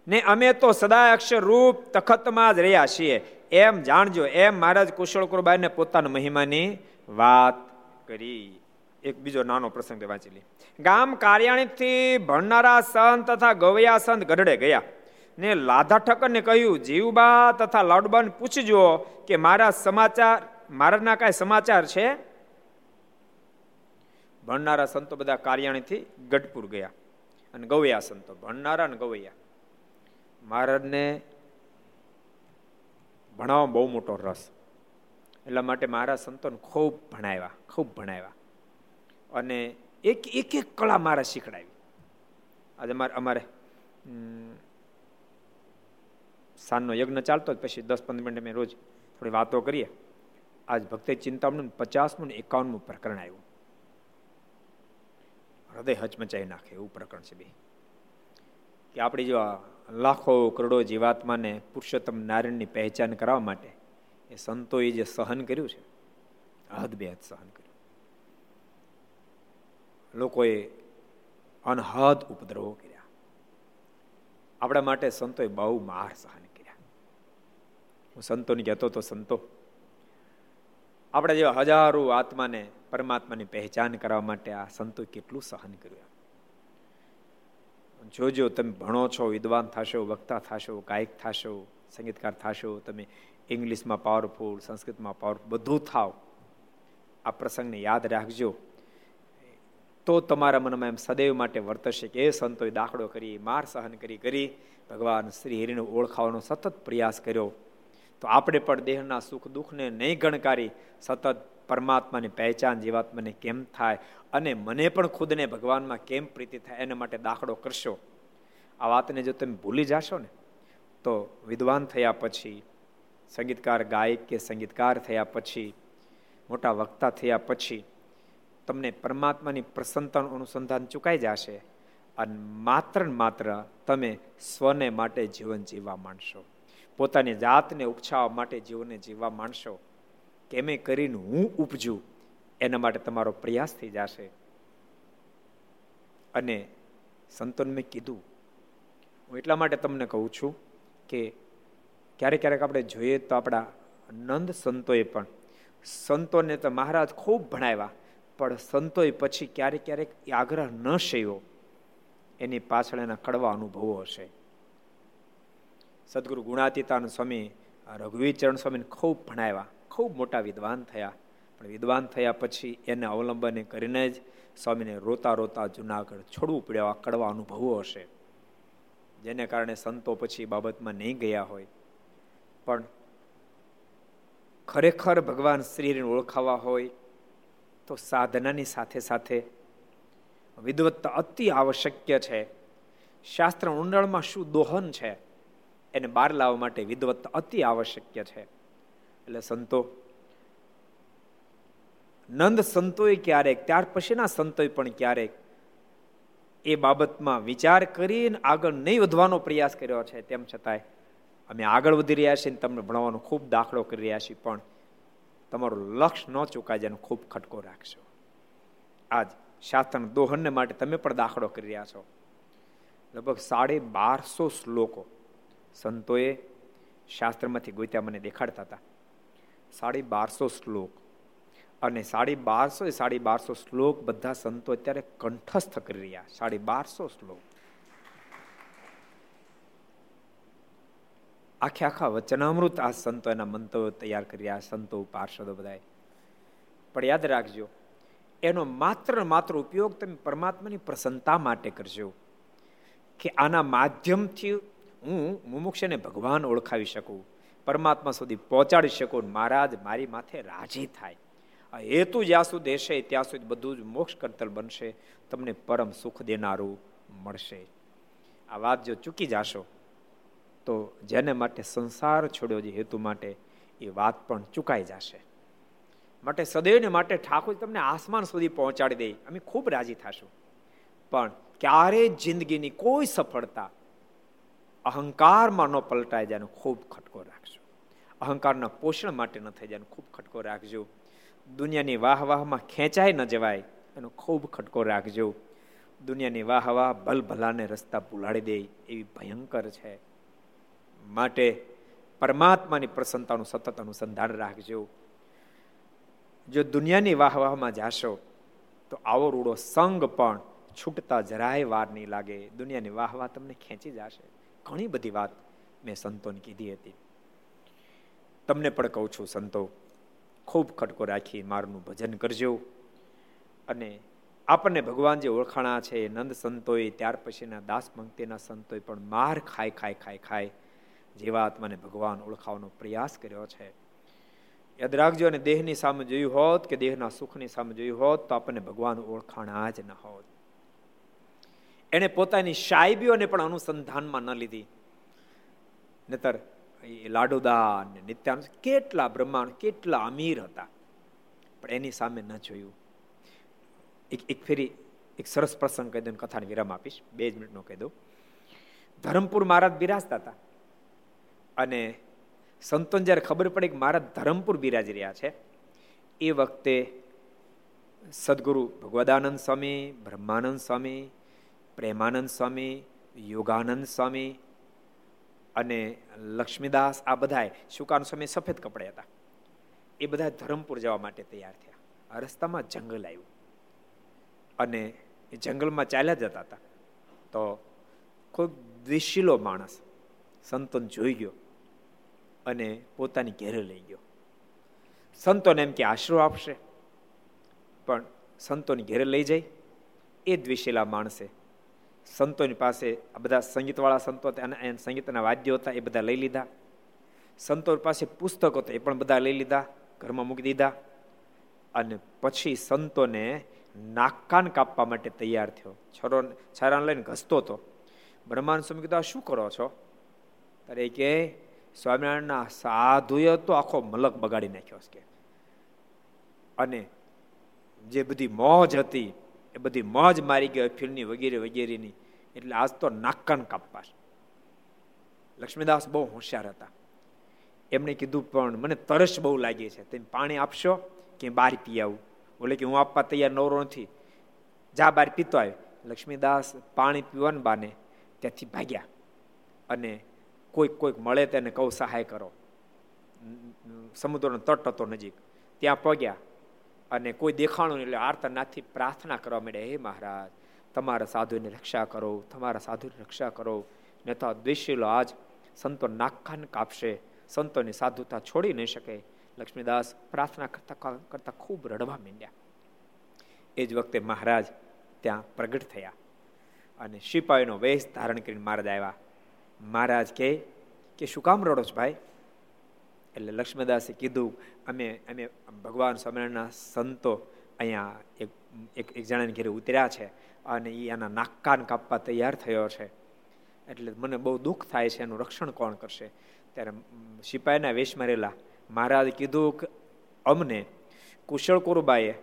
ને અમે તો સદા અક્ષર રૂપ તખતમાં જ રહ્યા છીએ. એમ જાણજો, એમ મહારાજ કુશળ કુરબાઈને પોતાના મહિમાની વાત કરી. એક બીજો નાનો પ્રસંગ વાંચી લે. ગામ કાર્યાણીથી ભણનારા સંત તથા ગવયા સંત ગઢડે ગયા ને લાધા ઠક્કરને કહ્યું, જીવબા તથા લાડબાને પૂછજો કે મારા સમાચાર, મારાના કાંઈ સમાચાર છે? ભણનારા સંતો બધા કાર્યાણીથી ગઢપુર ગયા અને ગવયા સંતો, ભણનારા અને ગવૈયા. મહારાજને ભણાવવામાં બહુ મોટો રસ. એટલા માટે મારા સંતોને ખૂબ ભણાવ્યા ખૂબ ભણાવ્યા. અને એક એક એક કળા મારા શીખડાવી. આજે અમારે અમારે સાંજનો યજ્ઞ ચાલતો જ પછી દસ પંદર મિનિટ અમે રોજ થોડી વાતો કરીએ. આજ ભક્તિ ચિંતામણું પચાસમું ને એકાવનમું પ્રકરણ આવ્યું. હૃદય હચમચાઈ નાખે એવું પ્રકરણ છે બે. કે આપણી જો લાખો કરોડો જીવાત્માને પુરુષોત્તમ નારાયણની પહેચાન કરવા માટે એ સંતોએ જે સહન કર્યું છે હદ બે હદ સહન કર્યું. લોકોએ અનહદ ઉપદ્રવો કર્યા. આપણા માટે સંતોએ બહુ માર સહન કર્યા. હું સંતોને કહેતો તો સંતો, આપણે જેવા હજારો આત્માને પરમાત્માની પહેચાન કરવા માટે આ સંતો કેટલું સહન કર્યું જોજો, તમે ભણો છો, વિદ્વાન થશો, વક્તા થશો, ગાયક થશો, સંગીતકાર થશો, તમે ઇંગ્લિશમાં પાવરફુલ સંસ્કૃતમાં પાવરફુલ બધું થાવ આ પ્રસંગને યાદ રાખજો. તો તમારા મનમાં એમ સદૈવ માટે વર્તશે કે, એ સંતોએ દાખલો કરી, માર સહન કરી કરી ભગવાન શ્રી હરિને ઓળખાવાનો સતત પ્રયાસ કર્યો. તો આપણે પણ દેહના સુખ દુઃખને નહીં ગણકારી, સતત પરમાત્માની પહેચાન જીવાત્માને કેમ થાય અને મને પણ ખુદને ભગવાનમાં કેમ પ્રીતિ થાય એના માટે દાખલો કરશો? આ વાતને જો તમે ભૂલી જાશો ને, તો વિદ્વાન થયા પછી, સંગીતકાર, ગાયક કે સંગીતકાર થયા પછી, મોટા વક્તા થયા પછી, તમને પરમાત્માની પ્રસન્નતાનું અનુસંધાન ચૂકાઈ જશે અને માત્ર ને માત્ર તમે સ્વને માટે જીવન જીવવા માંડશો. પોતાની જાતને ઉપછાવવા માટે જીવનને જીવવા માંડશો. કેમે કરીને હું ઉપજું, એના માટે તમારો પ્રયાસ થઈ જશે. અને સંતોને મેં કીધું, હું એટલા માટે તમને કહું છું કે ક્યારેક ક્યારેક આપણે જોઈએ તો આપણા નંદ સંતોએ પણ, સંતોને તો મહારાજ ખૂબ ભણાવ્યા, પણ સંતોએ પછી ક્યારેક ક્યારેક આગ્રહ ન સેવ્યો એની પાછળ એના કડવા અનુભવો હશે. સદગુરુ ગુણાતીતાન સ્વામી રઘુવીચરણ સ્વામીને ખૂબ ભણાવ્યા. ખૂબ મોટા વિદ્વાન થયા. પણ વિદ્વાન થયા પછી એને અવલંબને કરીને જ સ્વામીને રોતા રોતા જુનાગઢ છોડવું પડ્યો આ કડવા અનુભવો હશે. જેને કારણે સંતો પછી બાબતમાં નહીં ગયા હોય. પણ ખરેખર ભગવાન શ્રીને ઓળખાવા હોય તો સાધનાની સાથે સાથે વિદવત્તા અતિ આવશ્યક છે. શાસ્ત્ર ઊંડાણમાં શું દોહન છે, એને બહાર લાવવા માટે વિદવત્તા અતિ આવશ્યક છે. એટલે સંતો. નંદ સંતોએ ક્યારેક, ત્યાર પછીના સંતોએ પણ ક્યારેક એ બાબતમાં વિચાર કરીને આગળ નહીં વધવાનો પ્રયાસ કર્યો છે, તેમ છતાંય અમે આગળ વધી રહ્યા છીએ તમને ભણવાનો ખૂબ દાખલો કરી રહ્યા છીએ, પણ તમારું લક્ષ્ય ન ચૂકાય ખૂબ ખટકો રાખશો. આજ શાસ્ત્ર દોહનને માટે તમે પણ દાખલો કરી રહ્યા છો. લગભગ સાડી બારસો શ્લોકો સંતોએ શાસ્ત્રમાંથી ગોત્યા, મને દેખાડતા હતા. સાડી બારસો શ્લોક. અને સાડી બારસો સાડી બારસો શ્લોક બધા સંતો અત્યારે કંઠસ્થ કરી રહ્યા. સાડી બારસો શ્લોક. આખે આખા વચનામૃત આ સંતો એના મંતવ્યો તૈયાર કરી રહ્યા, સંતો, પાર્ષદો બધાએ. પણ યાદ રાખજો, એનો માત્ર માત્ર ઉપયોગ તમે પરમાત્માની પ્રસન્નતા માટે કરજો. કે આના માધ્યમથી હું મુમુક્ષને ભગવાન ઓળખાવી શકું. પરમાત્મા સુધી પહોંચાડી શકું મહારાજ મારી માથે રાજી થાય. હેતુ જ્યાં સુધી હશે, ત્યાં સુધી બધું જ મોક્ષ કરતલ બનશે, તમને પરમ સુખ દેનારું મળશે. આ વાત જો ચૂકી જાશો, તો જેને માટે સંસાર છોડ્યો જે હેતુ માટે એ વાત પણ ચૂકાઈ જશે. માટે સદૈવને માટે ઠાકોર તમને આસમાન સુધી પહોંચાડી દે, અમે ખૂબ રાજી થશું. પણ ક્યારેય જિંદગીની કોઈ સફળતા અહંકારમાં ન પલટાય જાય ખૂબ ખટકો રાખજો અહંકારના પોષણ માટે ન થઈ જાય ખૂબ ખટકો રાખજો. દુનિયાની વાહ વાહમાં ખેંચાઈ ન જવાય એનો ખૂબ ખટકો રાખજો. દુનિયાની વાહ વાહ ભલ ભલાને રસ્તા ભૂલાડી દે એવી ભયંકર છે. માટે પરમાત્માની પ્રસન્નતાનું સતત અનુસંધાન રાખજો. જો દુનિયાની વાહ વાહમાં જાશો, તો આવો રૂડો સંગ પણ છૂટતા જરાય વાર નહીં લાગે. દુનિયાની વાહ વાહ તમને ખેંચી જશે. ઘણી બધી વાત મેં સંતોને કીધી હતી. તમને પણ કહું છું સંતો, ખૂબ ખટકો રાખી મારનું ભજન કરજો. અને આપણને ભગવાન જે ઓળખાણા છે, નંદ સંતોએ, ત્યાર પછીના દાસ પંક્તિના સંતોએ પણ માર ખાય ખાય ખાય ખાય જીવાત્માને ભગવાન ઓળખાવાનો પ્રયાસ કર્યો છે. યાદ રાખજો, અને દેહની સામે જોયું હોત કે દેહના સુખની સામે જોયું હોત, તો આપણને ભગવાન ઓળખાણા જ ન હોત. એણે પોતાની સાહેબીઓને પણ અનુસંધાનમાં ન લીધી. નતર લાડુદા ને નિત્યાન કેટલા બ્રહ્માંડ, કેટલા અમીર હતા. પણ એની સામે ન જોયું. એક એક ફેરી એક સરસ પ્રસંગ કહી દઉં કથાને વિરામ આપીશ. બે જ મિનિટનો કહી દઉં. ધરમપુર મહારાજ બિરાજતા હતા. અને સંતોન જ્યારે ખબર પડી કે મારા ધરમપુર બિરાજી રહ્યા છે, એ વખતે સદગુરુ ભગવદાનંદ સ્વામી, બ્રહ્માનંદ સ્વામી, પ્રેમાનંદ સ્વામી, યોગાનંદ સ્વામી અને લક્ષ્મીદાસ આ બધાએ શુકાન સમય સફેદ કપડે હતા. એ બધા ધરમપુર જવા માટે તૈયાર થયા. આ રસ્તામાં જંગલ આવ્યું. અને એ જંગલમાં ચાલ્યા જતા હતા. તો કોઈ દ્વિશીલો માણસ સંતોન જોઈ ગયો અને પોતાની ઘેરે લઈ ગયો. સંતોને એમ કે આશરો આપશે. પણ સંતોની ઘેરે લઈ જાય. એ દ્વિશીલા માણસે સંતોની પાસે આ બધા સંગીતવાળા સંતો હતા સંગીતના વાદ્યો હતા, એ બધા લઈ લીધા. સંતો પાસે પુસ્તકો હતા, એ પણ બધા લઈ લીધા, ઘરમાં મૂકી દીધા. અને પછી સંતોને નાકાન કાપવા માટે તૈયાર થયો. છરો છરાને લઈને ઘસતો હતો. બ્રહ્માંડ સ્વામી કીધું શું કરો છો? ત્યારે કે સ્વામિનારાયણના સાધુએ તો આખો મલક બગાડી નાખ્યો છે. અને જે બધી મોજ હતી એ બધી મોજ મારી ગઈ ફીલની વગેરે વગેરેની. એટલે આજ તો નાકન કાપવા લક્ષ્મીદાસ બહુ હોશિયાર હતા. એમણે કીધું, પણ મને તરસ બહુ લાગે છે. તમે પાણી આપશો કે બહાર પી આવું? બોલે કે, હું આપવા તૈયાર નવરો નથી. જા બહાર પીતો આવ્યો લક્ષ્મીદાસ પાણી પીવાનું બાને ત્યાંથી ભાગ્યા. અને કોઈક કોઈક મળે તેને કહું, સહાય કરો. સમુદ્રનો તટ હતો નજીક. ત્યાં પગ્યા અને કોઈ દેખાણું એટલે આર્તનાથથી પ્રાર્થના કરવા માંડે, હે મહારાજ, તમારા સાધુની રક્ષા કરો, તમારા સાધુની રક્ષા કરો. ને તો દ્વેષીલો આજ સંતો નાખાન કાપશે, સંતોની સાધુતા છોડી નહીં શકે. લક્ષ્મીદાસ પ્રાર્થના કરતા કરતા ખૂબ રડવા માંડ્યા. એ જ વખતે મહારાજ ત્યાં પ્રગટ થયા અને સિપાહીનો વેશ ધારણ કરીને મહારાજ આવ્યા. મહારાજ કહે, કે શું કામ રડો છો ભાઈ? એટલે લક્ષ્મીદાસે કીધું, અમે અમે ભગવાન સ્વામિનારાયણના સંતો અહીંયા એક એક એક જણાને ઘેરે ઉતર્યા છે અને એ એના નાકાન કાપવા તૈયાર થયો છે. એટલે મને બહુ દુઃખ થાય છે, એનું રક્ષણ કોણ કરશે? ત્યારે સિપાહીના વેશમાં રહેલા મહારાજ કીધું કે, અમને કુશળ કુરુબાએ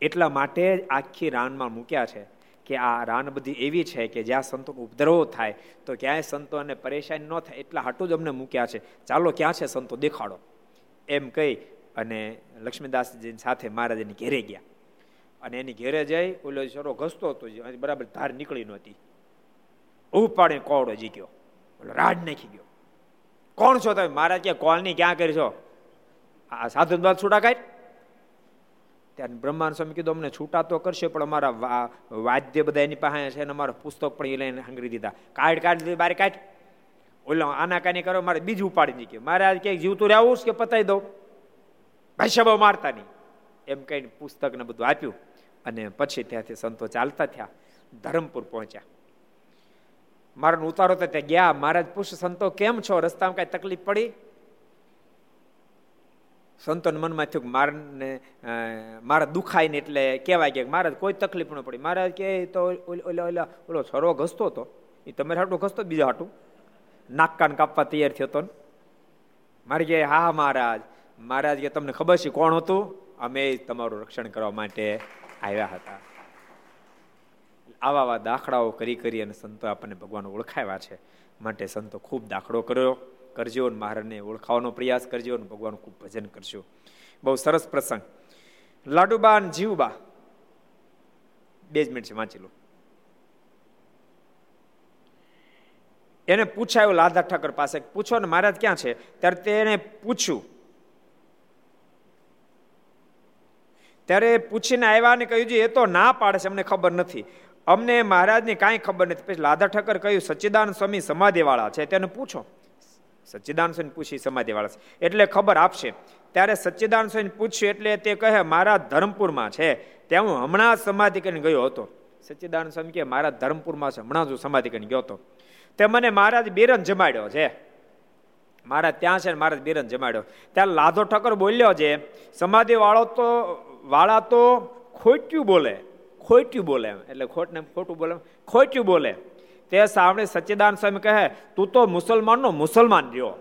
એટલા માટે જ આખી રાનમાં મૂક્યા છે કે આ રાન બધી એવી છે કે જ્યાં સંતોનો ઉપદ્રવો થાય, તો ક્યાંય સંતોને પરેશાની ન થાય, એટલા હાટું જ અમને મૂક્યા છે. ચાલો, ક્યાં છે સંતો? દેખાડો. એમ કહી અને લક્ષ્મીદાસજી સાથે મહારાજની ઘેરે ગયા. અને એની ઘેરે જઈ ઓલો સરો ઘસતો હતો બરાબર ધાર નીકળી નહોતી ઉપાડે કોવડો જીક્યો ઓલો રાડ નાખી ગયો. કોણ છો તમે? મહારાજ કે કોલની ક્યાં કરી છો? આ સાધુ બાદ છૂટા કાઢ. ત્યારે બ્રહ્માંડ સ્વામી કીધું, અમને છૂટા તો કરશે, પણ અમારા વાદ્ય બધા એની પાસે છે અને અમારા પુસ્તક પણ એ લઈને હાંગરી દીધા. કાઢ કાઢ, દીધી, બારે કાઢ. ઓલો, આના કાની કરો, મારે બીજું ઉપાડી દીધું મારે આજે ક્યાંક જીવતું રહેવું કે પતાવી દઉં? ભાઈ મારતા નહીં. એમ કહીને પુસ્તકને બધું આપ્યું અને પછી ત્યાંથી સંતો ચાલતા થયા, ધરમપુર પહોંચ્યા. મારા ઉતારો તો ત્યાં ગયા. મહારાજ, પૂછ, સંતો કેમ છો? રસ્તામાં કઈ તકલીફ પડી? સંતોન મનમાં થયું કે મારને મારા દુખાય ને એટલે કહેવાય કે મારા કોઈ તકલીફ ન પડી. મહારાજ કે તો ઓલા ઓલા, ઓલો છરો ઘસતો હતો. એ તમારે હાટું ઘસતો, બીજા હાટું. નાક કાન કાપવા તૈયાર થયો હતો મારે કે, હા મહારાજ. મહારાજ કે, તમને ખબર છે કોણ હતું? અમે તમારું રક્ષણ કરવા માટે આવ્યા હતા. આવા આવા દાખલાઓ કરી કરી અને સંતો આપણને ભગવાન ઓળખાવ્યા છે. માટે સંતો ખૂબ દાખલો કર્યો. કરજો અને મહારાજને ઓળખાવાનો પ્રયાસ કરજો અને ભગવાન ખૂબ ભજન કરજો. બહુ સરસ પ્રસંગ. લાડુબા અને જીવબા. બે જ મિનિટ છે, વાંચી લો. એને પૂછાયું લાધા ઠાકર પાસે પૂછો ને મહારાજ ક્યાં છે? ત્યારે તેને પૂછ્યું. ત્યારે પૂછીને આવ્યા ને કહ્યું એ તો ના પાડે છે, અમને ખબર નથી. અમને મહારાજની કાંઈ ખબર નથી. પછી લાધા ઠક્કર કહ્યું, સચ્ચિદાનંદ સ્વામી સમાધિવાળા છે. તેને પૂછો. સચ્ચિદાનંદ સ્વામી પૂછી સમાધિવાળા છે. એટલે ખબર આપશે. ત્યારે સચ્ચિદાનંદ સ્વામી પૂછ્યું એટલે તે કહે, મારા ધરમપુરમાં છે. ત્યાં હું હમણાં સમાધિ કરીને ગયો હતો. સચ્ચિદાનંદ સ્વામી કે મારા ધરમપુરમાં છે, હમણાં જ સમાધિ કરીને ગયો હતો. તે મને મહારાજ બિરન જમાડ્યો છે. મહારાજ ત્યાં છે મહારાજ બિરન જમાડ્યો. ત્યાં લાધો ઠક્કર બોલ્યો છે સમાધિ વાળો તો, વાળા તો ખોટ્યું બોલે ખોટ્યું બોલે એટલે ખોટને ખોટું બોલે ખોટ્યું બોલે. તે સામે સચ્ચિદાન સ્વામી કહે, તું તો મુસલમાનનો મુસલમાન રહ્યો.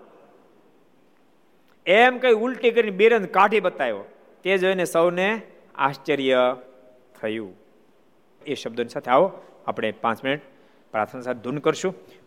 એમ કઈ ઉલટી કરીને બિરંજ કાઢી બતાવ્યો. તે જોઈને સૌને આશ્ચર્ય થયું. એ શબ્દોની સાથે આવો, આપણે પાંચ મિનિટ પ્રાર્થના સાથે ધૂન કરશું.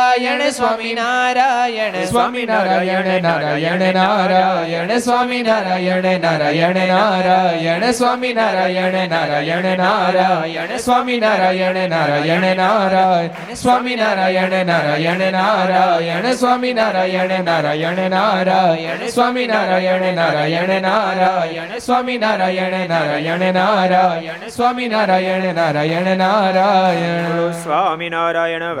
નારાયણ સ્વામી નારાયણ સ્વામી નારાયણ સ્વામી નારાયણ નારાયણ નારાયણ સ્વામી નારાયણ નારાયણ નારાયણ સ્વામી નારાયણ નારાયણ નારાયણ સ્વામી નારાયણ નારાયણ નારાયણ સ્વામી નારાયણ નારાયણ નારાયણ સ્વામી નારાયણ નારાયણ નારાયણ સ્વામી નારાયણ નારાયણ નારાયણ સ્વામી નારાયણ નારાયણ નારાયણ સ્વામી નારાયણ નારાયણ નારાયણ સ્વામિનારાયણ